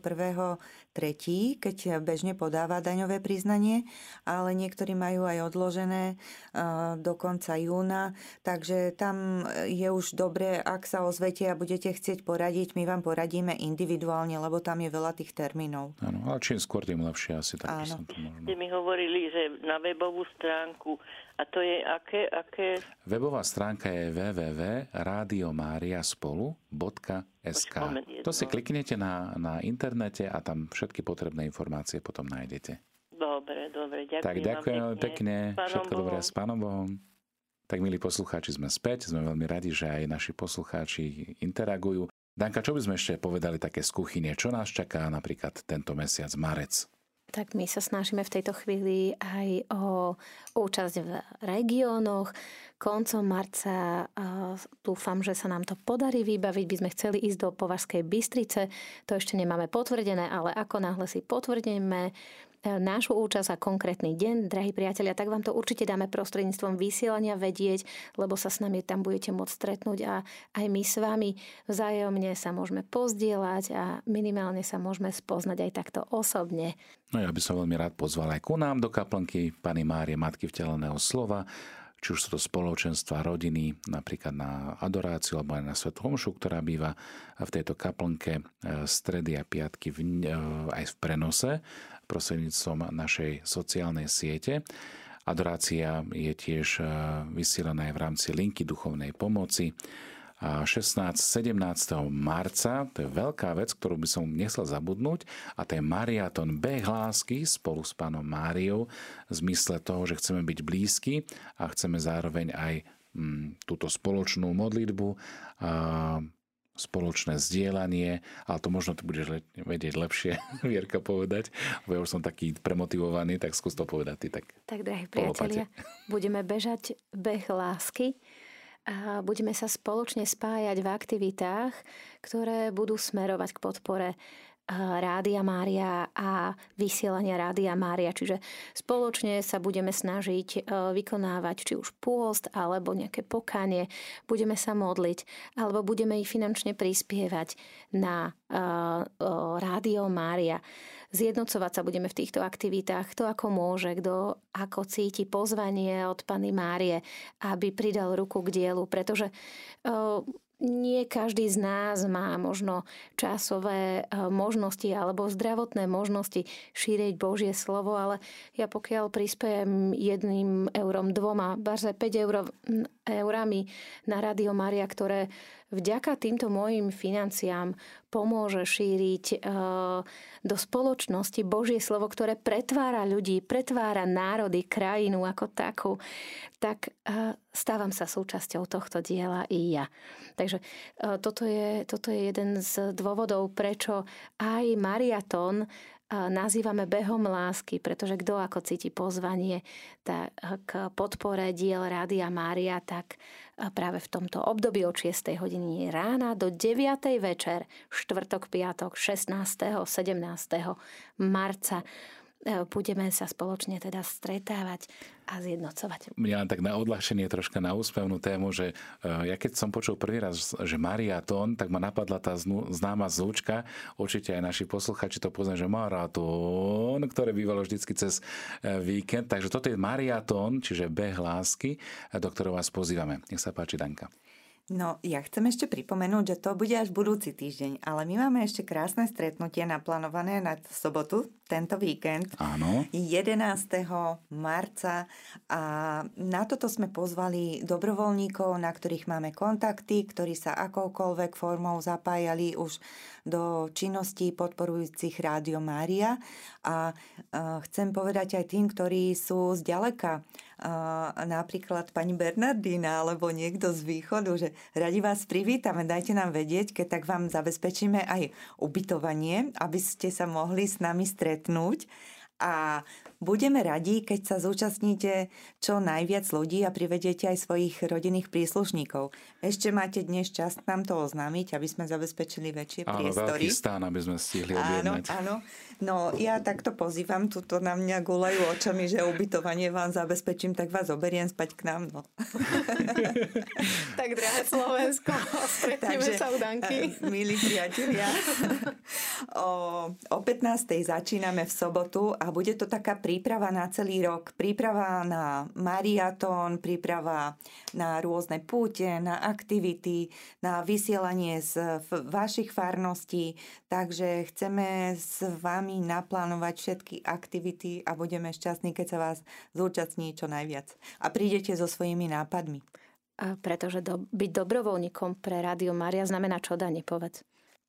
Speaker 3: keď bežne podáva daňové priznanie, ale niektorí majú aj odložené o, do konca júna, takže tam je už dobré, ak sa ozvete a budete chcieť poradiť, my vám poradíme individuálne, lebo tam je veľa tých termínov.
Speaker 2: Áno, ale čím skôr, tým lepšie asi tak.
Speaker 5: Áno. To možno. Ste mi hovorili, že na webovú stránku a to je aké, aké...
Speaker 2: Webová stránka je www.radiomariaspolu.sk To si kliknete na, na internete a tam všetky potrebné informácie potom nájdete.
Speaker 5: Dobre, dobre, ďakujem
Speaker 2: Tak ďakujem veľmi pekne, všetko dobré s Pánom Bohom. Tak milí poslucháči, sme späť, sme veľmi radi, že aj naši poslucháči interagujú. Danka, čo by sme ešte povedali také z kuchyne? Čo nás čaká napríklad tento mesiac, marec?
Speaker 4: Tak my sa snažíme v tejto chvíli aj o účasť v regiónoch. Koncom marca dúfam, že sa nám to podarí vybaviť. By sme chceli ísť do Považskej Bystrice. To ešte nemáme potvrdené, ale ako náhle si potvrdíme, nášu účasť a konkrétny deň, drahí priatelia, tak vám to určite dáme prostredníctvom vysielania vedieť, lebo sa s nami tam budete môcť stretnúť a aj my s vami vzájomne sa môžeme pozdieľať a minimálne sa môžeme spoznať aj takto osobne.
Speaker 2: No ja by som veľmi rád pozval aj ku nám do kaplnky Pani Márie Matky vteleného slova, či už sú to spoločenstva rodiny, napríklad na adoráciu alebo aj na Svetu Homšu, ktorá býva v tejto kaplnke e, stredy a piatky v, e, aj v prenose prostredníctvom našej sociálnej siete. Adorácia je tiež e, vysielaná aj v rámci linky duchovnej pomoci. 16. 17. marca, to je veľká vec, ktorú by som nechcel zabudnúť, a to je mariaton beh lásky spolu s pánom Máriou v zmysle toho, že chceme byť blízky a chceme zároveň aj mm, túto spoločnú modlitbu spoločné zdieľanie, ale to možno ty budeš le- vedieť lepšie, Vierka, povedať, lebo ja už som taký premotivovaný, tak skús to povedať ty tak.
Speaker 4: Tak, drahí priatelia, budeme bežať beh lásky a budeme sa spoločne spájať v aktivitách, ktoré budú smerovať k podpore Rádia Mária a vysielania Rádia Mária. Čiže spoločne sa budeme snažiť e, vykonávať či už pôst alebo nejaké pokanie, budeme sa modliť alebo budeme ich finančne prispievať na e, Rádio Mária. Zjednocovať sa budeme v týchto aktivitách, kto ako môže, kto ako cíti pozvanie od Pany Márie, aby pridal ruku k dielu, pretože nie každý z nás má možno časové eh, možnosti alebo zdravotné možnosti šíriť Božie slovo, ale ja pokiaľ prispiejem jedným eurom, dvoma, barze 5 eur, eurami na Radio Maria, ktoré vďaka týmto mojim financiám pomôže šíriť e, do spoločnosti Božie slovo, ktoré pretvára ľudí, pretvára národy, krajinu ako takú, tak e, stávam sa súčasťou tohto diela i ja. Takže e, toto je, toto je jeden z dôvodov, prečo aj mariatón nazývame behom lásky, pretože kto ako cíti pozvanie tak k podpore diel Rádia Mária, tak práve v tomto období od 6. hodiny rána do 9. večer, štvrtok, piatok, 16. 17. marca budeme sa spoločne teda stretávať a zjednocovať.
Speaker 2: Mňa len tak na odľahčenie troška na úspevnú tému, že e, ja keď som počul prvý raz, že Mariatón, tak ma napadla tá známa zvučka, určite aj naši posluchači to poznajú, že Maratón, ktoré bývalo vždycky cez e, víkend. Takže toto je Mariatón, čiže beh lásky, do ktorého vás pozývame. Nech sa páči, Danka.
Speaker 3: No, ja chcem ešte pripomenúť, že to bude až budúci týždeň, ale my máme ešte krásne stretnutie naplánované na sobotu, tento víkend.
Speaker 2: Áno.
Speaker 3: 11. marca a na toto sme pozvali dobrovoľníkov, na ktorých máme kontakty, ktorí sa akoukoľvek formou zapájali už do činností podporujúcich Rádio Mária. A chcem povedať aj tým, ktorí sú zďaleka napríklad pani Bernardína alebo niekto z východu, že radi vás privítame, dajte nám vedieť, keď tak vám zabezpečíme aj ubytovanie, aby ste sa mohli s nami stretnúť a budeme radi, keď sa zúčastníte čo najviac ľudí a privediete aj svojich rodinných príslušníkov. Ešte máte dnes čas nám to oznámiť, aby sme zabezpečili väčšie
Speaker 2: áno,
Speaker 3: priestory.
Speaker 2: Áno, stán, aby sme stihli
Speaker 3: objednať. Áno, áno. No ja takto pozývam, tuto na mňa gulajú očami, že ubytovanie vám zabezpečím, tak vás oberiem spať k nám. No.
Speaker 4: tak drahé Slovensko, stretneme Takže, sa u Danky.
Speaker 3: Eh, milí priatelia, o, o 15. začíname v sobotu a bude to taká príprava na celý rok. Príprava na mariatón, príprava na rôzne púte, na aktivity, na vysielanie z vašich farností. Takže chceme s vami naplánovať všetky aktivity a budeme šťastní, keď sa vás zúčastní čo najviac. A prídete so svojimi nápadmi.
Speaker 4: A pretože do, byť dobrovoľníkom pre Rádio Maria znamená čo, Dani, povedz.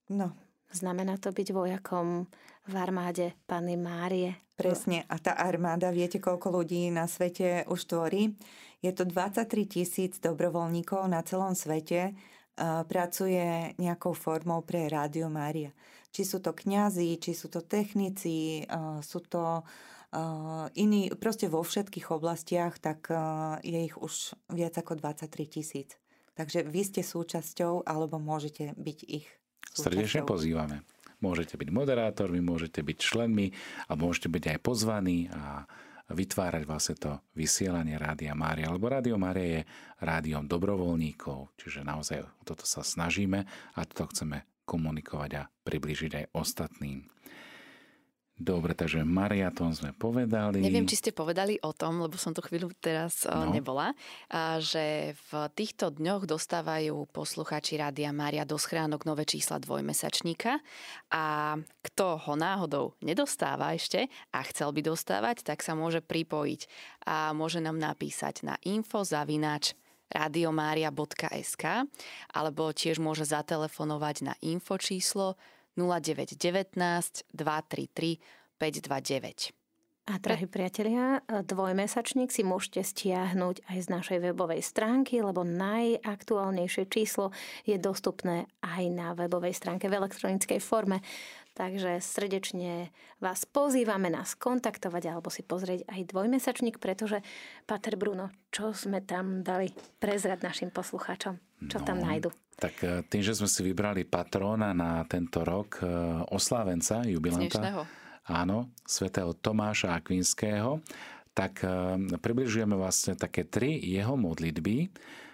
Speaker 3: No,
Speaker 4: Znamená to byť vojakom v armáde Panny Márie.
Speaker 3: Presne. A tá armáda, viete, koľko ľudí na svete už tvorí? Je to 23 tisíc dobrovoľníkov na celom svete, pracuje nejakou formou pre Rádio Mária. Či sú to kňazi, či sú to technici, sú to iní, proste vo všetkých oblastiach, tak je ich už viac ako 23 tisíc. Takže vy ste súčasťou, alebo môžete byť ich
Speaker 2: Srdečne pozývame. Môžete byť moderátormi, môžete byť členmi a môžete byť aj pozvaní a vytvárať vlastne to vysielanie Rádia Mária. Lebo Rádio Mária je rádiom dobrovoľníkov, čiže naozaj toto sa snažíme a toto chceme komunikovať a približiť aj ostatným. Dobre, takže mariatón sme povedali.
Speaker 1: Neviem, či ste povedali o tom, lebo som tu chvíľu teraz no. nebola, že v týchto dňoch dostávajú poslucháči Rádia Mária do schránok nové čísla dvojmesačníka a kto ho náhodou nedostáva ešte a chcel by dostávať, tak sa môže pripojiť a môže nám napísať na info.zavinač radiomaria.sk alebo tiež môže zatelefonovať na info číslo 0919 233 529.
Speaker 4: A drahí priatelia, dvojmesačník si môžete stiahnuť aj z našej webovej stránky, lebo najaktuálnejšie číslo je dostupné aj na webovej stránke v elektronickej forme. Takže srdečne vás pozývame nás kontaktovať alebo si pozrieť aj dvojmesačník, pretože Pater Bruno, čo sme tam dali prezrať našim poslucháčom? Čo no, tam nájdu?
Speaker 2: Tak e, tým, že sme si vybrali patróna na tento rok, e, oslávenca, jubilanta, áno, svätého Tomáša Akvinského, tak e, približujeme vlastne také tri jeho modlitby.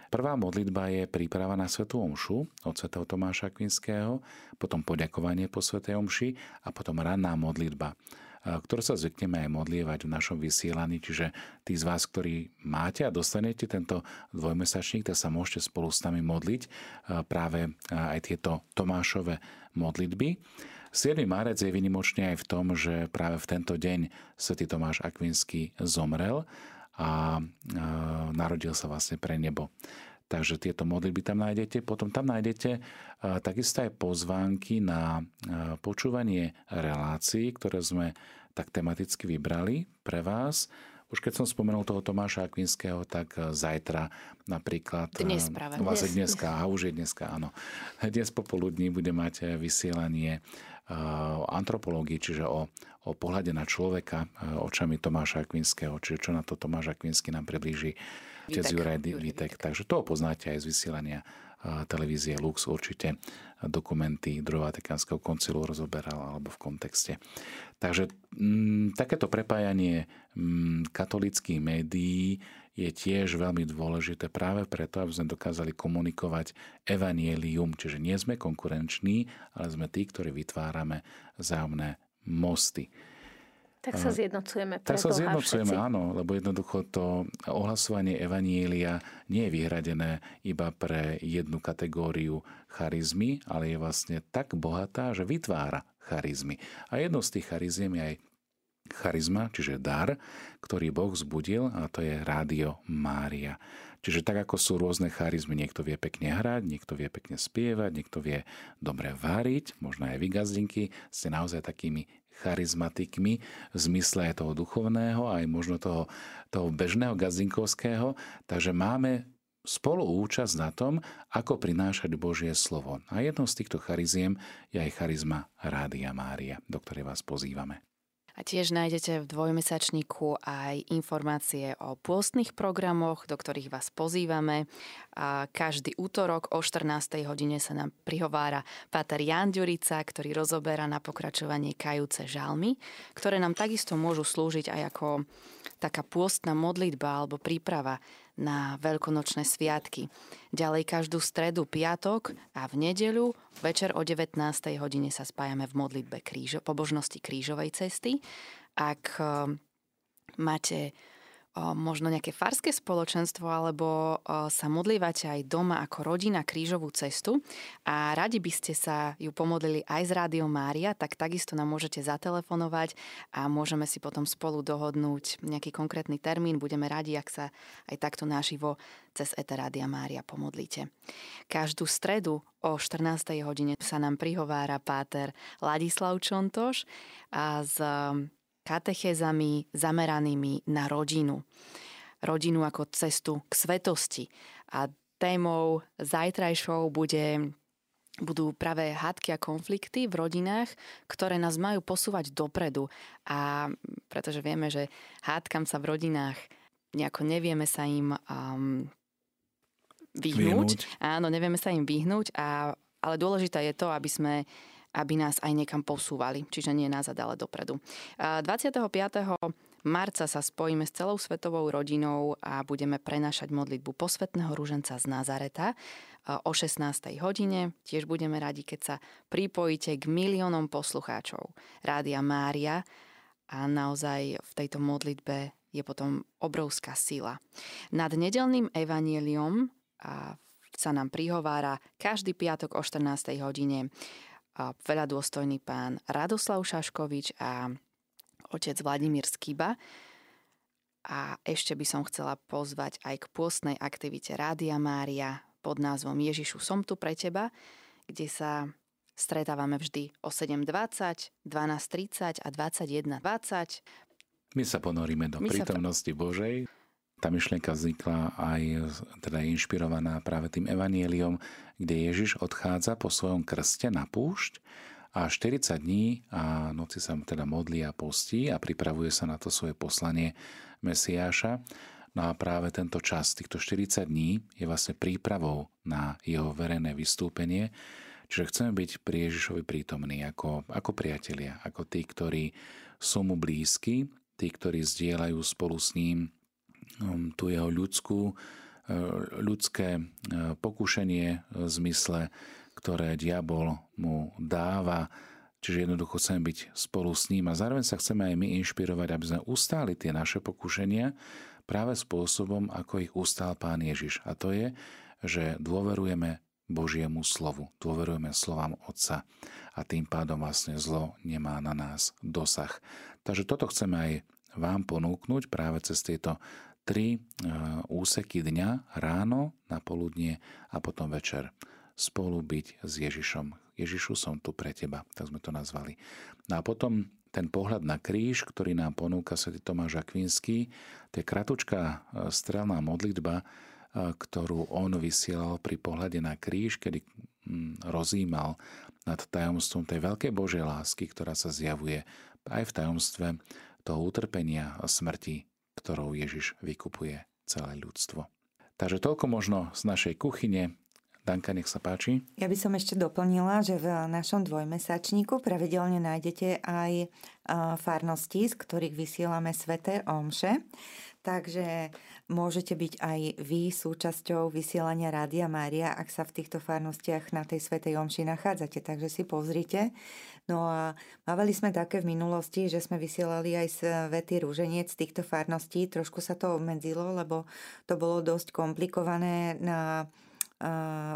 Speaker 2: Prvá modlitba je príprava na Svetú Omšu od svätého Tomáša Akvinského, potom poďakovanie po Svetej Omši a potom ranná modlitba ktoré sa zvykneme aj modlievať v našom vysielaní. Čiže tí z vás, ktorí máte a dostanete tento dvojmesačník, tak sa môžete spolu s nami modliť práve aj tieto Tomášové modlitby. 7. marec je vynimočný aj v tom, že práve v tento deň svätý Tomáš Akvinský zomrel a narodil sa vlastne pre nebo. Takže tieto modlitby tam nájdete. Potom tam nájdete takisto aj pozvánky na počúvanie relácií, ktoré sme tak tematicky vybrali pre vás. Už keď som spomenul toho Tomáša Akvinského, tak zajtra napríklad...
Speaker 1: Dnes práve.
Speaker 2: Vlastne dneska, a už je dneska, áno. Dnes popoludní bude mať vysielanie antropológii, čiže o, o pohľade na človeka očami Tomáša Akvinského, čiže čo na to Tomáš Akvinsky nám priblíži otec Juraj Vitek. Takže to poznáte aj z vysielania televízie Lux určite dokumenty druhého Vatikánskeho koncilu rozoberal alebo v kontexte. Takže m, mm, takéto prepájanie m, mm, katolických médií je tiež veľmi dôležité práve preto, aby sme dokázali komunikovať evanielium, čiže nie sme konkurenční, ale sme tí, ktorí vytvárame zájomné mosty.
Speaker 4: Tak sa zjednocujeme.
Speaker 2: Tak sa zjednocujeme, všetci. áno, lebo jednoducho to ohlasovanie Evanielia nie je vyhradené iba pre jednu kategóriu charizmy, ale je vlastne tak bohatá, že vytvára charizmy. A jednou z tých chariziem je aj charizma, čiže dar, ktorý Boh zbudil a to je Rádio Mária. Čiže tak ako sú rôzne charizmy, niekto vie pekne hrať, niekto vie pekne spievať, niekto vie dobre váriť, možno aj vy gazdinky ste naozaj takými charizmatikmi v zmysle aj toho duchovného, aj možno toho, toho bežného gazdinkovského. Takže máme spolu účasť na tom, ako prinášať Božie slovo. A jednou z týchto chariziem je aj charizma Rádia Mária, do ktorej vás pozývame.
Speaker 1: A tiež nájdete v dvojmesačníku aj informácie o pôstnych programoch, do ktorých vás pozývame. A každý útorok o 14. hodine sa nám prihovára Páter Jan Ďurica, ktorý rozoberá na pokračovanie kajúce žalmy, ktoré nám takisto môžu slúžiť aj ako taká pôstna modlitba alebo príprava na veľkonočné sviatky. Ďalej každú stredu, piatok a v nedeľu večer o 19. hodine sa spájame v modlitbe krížo, pobožnosti krížovej cesty. Ak eh, máte možno nejaké farské spoločenstvo alebo sa modlívate aj doma ako rodina krížovú cestu a radi by ste sa ju pomodlili aj z Rádio Mária, tak takisto nám môžete zatelefonovať a môžeme si potom spolu dohodnúť nejaký konkrétny termín. Budeme radi, ak sa aj takto naživo cez ETA Rádia Mária pomodlíte. Každú stredu o 14. hodine sa nám prihovára páter Ladislav Čontoš a z katechézami zameranými na rodinu. Rodinu ako cestu k svetosti. A témou zajtrajšou bude budú práve hádky a konflikty v rodinách, ktoré nás majú posúvať dopredu. A pretože vieme, že hádkam sa v rodinách nejako nevieme sa im um, vyhnúť. vyhnúť. Áno, nevieme sa im vyhnúť, a, ale dôležité je to, aby sme aby nás aj niekam posúvali, čiže nie nazad, ale dopredu. 25 marca sa spojíme s celou svetovou rodinou a budeme prenášať modlitbu posvetného rúženca z Nazareta o 16. hodine. Tiež budeme radi, keď sa pripojíte k miliónom poslucháčov Rádia Mária a naozaj v tejto modlitbe je potom obrovská sila. Nad nedelným evanieliom sa nám prihovára každý piatok o 14. hodine veľa dôstojný pán Radoslav Šaškovič a otec Vladimír Skiba. A ešte by som chcela pozvať aj k pôstnej aktivite Rádia Mária pod názvom Ježišu som tu pre teba, kde sa stretávame vždy o 7.20, 12.30 a 21.20.
Speaker 2: My sa ponoríme do My prítomnosti sa... Božej. Tá myšlienka vznikla aj teda inšpirovaná práve tým evanieliom, kde Ježiš odchádza po svojom krste na púšť a 40 dní a noci sa teda modlí a postí a pripravuje sa na to svoje poslanie Mesiáša. No a práve tento čas, týchto 40 dní, je vlastne prípravou na jeho verejné vystúpenie. Čiže chceme byť pri Ježišovi prítomní ako, ako priatelia, ako tí, ktorí sú mu blízki, tí, ktorí zdieľajú spolu s ním Um, tú jeho ľudskú, ľudské uh, pokušenie v zmysle, ktoré diabol mu dáva, čiže jednoducho chceme byť spolu s ním a zároveň sa chceme aj my inšpirovať, aby sme ustáli tie naše pokušenia práve spôsobom, ako ich ustál Pán Ježiš. A to je, že dôverujeme Božiemu slovu, dôverujeme slovám Otca a tým pádom vlastne zlo nemá na nás dosah. Takže toto chceme aj vám ponúknuť práve cez tieto tri úseky dňa, ráno, na poludnie a potom večer. Spolu byť s Ježišom. Ježišu, som tu pre teba, tak sme to nazvali. No a potom ten pohľad na kríž, ktorý nám ponúka svätý Tomáš Akvinský, to je kratučká strelná modlitba, ktorú on vysielal pri pohľade na kríž, kedy mm, rozímal nad tajomstvom tej veľkej Božej lásky, ktorá sa zjavuje aj v tajomstve toho utrpenia a smrti, ktorou Ježiš vykupuje celé ľudstvo. Takže toľko možno z našej kuchyne. Danka, nech sa páči.
Speaker 3: Ja by som ešte doplnila, že v našom dvojmesačníku pravidelne nájdete aj farnosti, z ktorých vysielame sveté omše. Takže môžete byť aj vy súčasťou vysielania Rádia Mária, ak sa v týchto farnostiach na tej Svetej Omši nachádzate. Takže si pozrite. No a mávali sme také v minulosti, že sme vysielali aj Svetý rúženec týchto farností. Trošku sa to obmedzilo, lebo to bolo dosť komplikované na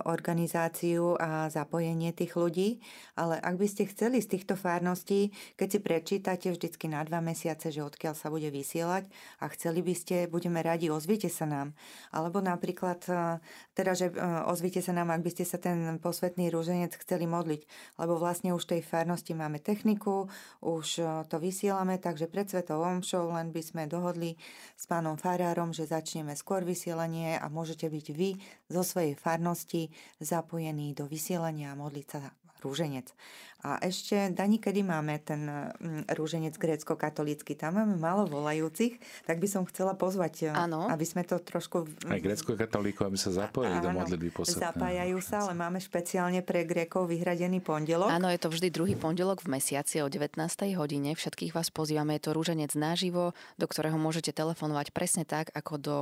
Speaker 3: organizáciu a zapojenie tých ľudí, ale ak by ste chceli z týchto fárností, keď si prečítate vždycky na dva mesiace, že odkiaľ sa bude vysielať a chceli by ste, budeme radi, ozvite sa nám. Alebo napríklad, teda, že ozvite sa nám, ak by ste sa ten posvetný rúženec chceli modliť, lebo vlastne už tej fárnosti máme techniku, už to vysielame, takže pred Svetou Omšou len by sme dohodli s pánom farárom, že začneme skôr vysielanie a môžete byť vy zo svojej fárnosti farnosti zapojení do vysielania a modliť sa rúženec. A ešte, Dani, kedy máme ten mm, rúženec grécko-katolícky? Tam máme málo volajúcich, tak by som chcela pozvať, ano. aby sme to trošku...
Speaker 2: Aj grécko-katolíkov, aby sa zapojili do modlitby posvetného.
Speaker 3: Zapájajú sa, ale máme špeciálne pre Grékov vyhradený pondelok.
Speaker 1: Áno, je to vždy druhý pondelok v mesiaci o 19. hodine. Všetkých vás pozývame, je to rúženec naživo, do ktorého môžete telefonovať presne tak, ako do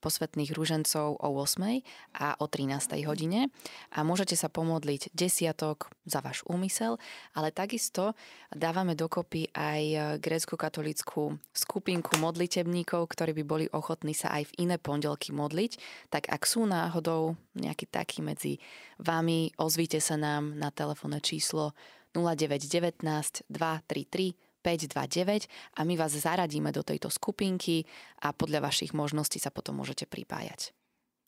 Speaker 1: posvetných rúžencov o 8. a o 13. hodine. A môžete sa pomodliť desiatok za váš úmysel ale takisto dávame dokopy aj e, grécko-katolickú skupinku modlitebníkov, ktorí by boli ochotní sa aj v iné pondelky modliť. Tak ak sú náhodou nejaký taký medzi vami, ozvite sa nám na telefónne číslo 0919 233 529 a my vás zaradíme do tejto skupinky a podľa vašich možností sa potom môžete pripájať.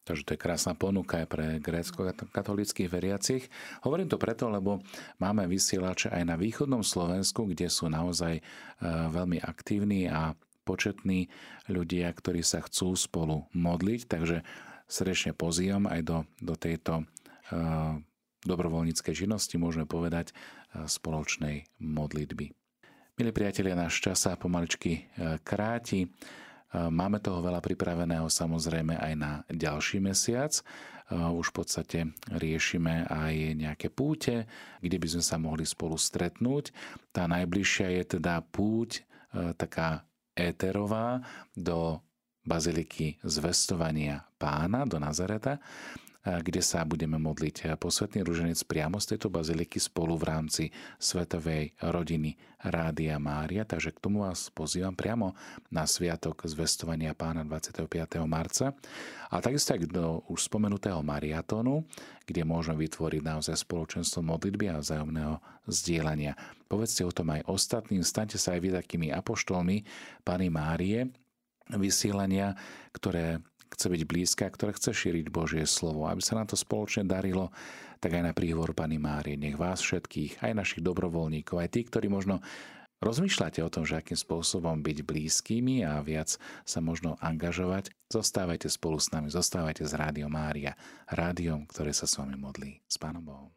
Speaker 2: Takže to je krásna ponuka aj pre grécko-katolických veriacich. Hovorím to preto, lebo máme vysielače aj na východnom Slovensku, kde sú naozaj e, veľmi aktívni a početní ľudia, ktorí sa chcú spolu modliť. Takže srdečne pozývam aj do, do tejto uh, dobrovoľníckej činnosti, môžeme povedať, uh, spoločnej modlitby. Milí priatelia, náš čas sa pomaličky kráti. Máme toho veľa pripraveného samozrejme aj na ďalší mesiac. Už v podstate riešime aj nejaké púte, kde by sme sa mohli spolu stretnúť. Tá najbližšia je teda púť taká éterová do baziliky zvestovania pána do Nazareta kde sa budeme modliť posvetný ruženec priamo z tejto baziliky spolu v rámci Svetovej rodiny Rádia Mária. Takže k tomu vás pozývam priamo na Sviatok zvestovania pána 25. marca. A takisto aj do už spomenutého Mariatónu, kde môžeme vytvoriť naozaj spoločenstvo modlitby a vzájomného zdieľania. Povedzte o tom aj ostatným, staňte sa aj vy takými apoštolmi Pany Márie, vysielania, ktoré chce byť blízka, ktorá chce šíriť Božie slovo. Aby sa nám to spoločne darilo, tak aj na príhovor Pany Márie. Nech vás všetkých, aj našich dobrovoľníkov, aj tí, ktorí možno rozmýšľate o tom, že akým spôsobom byť blízkými a viac sa možno angažovať, zostávajte spolu s nami, zostávajte s Rádiom Mária, rádiom, ktoré sa s vami modlí. S Pánom Bohom.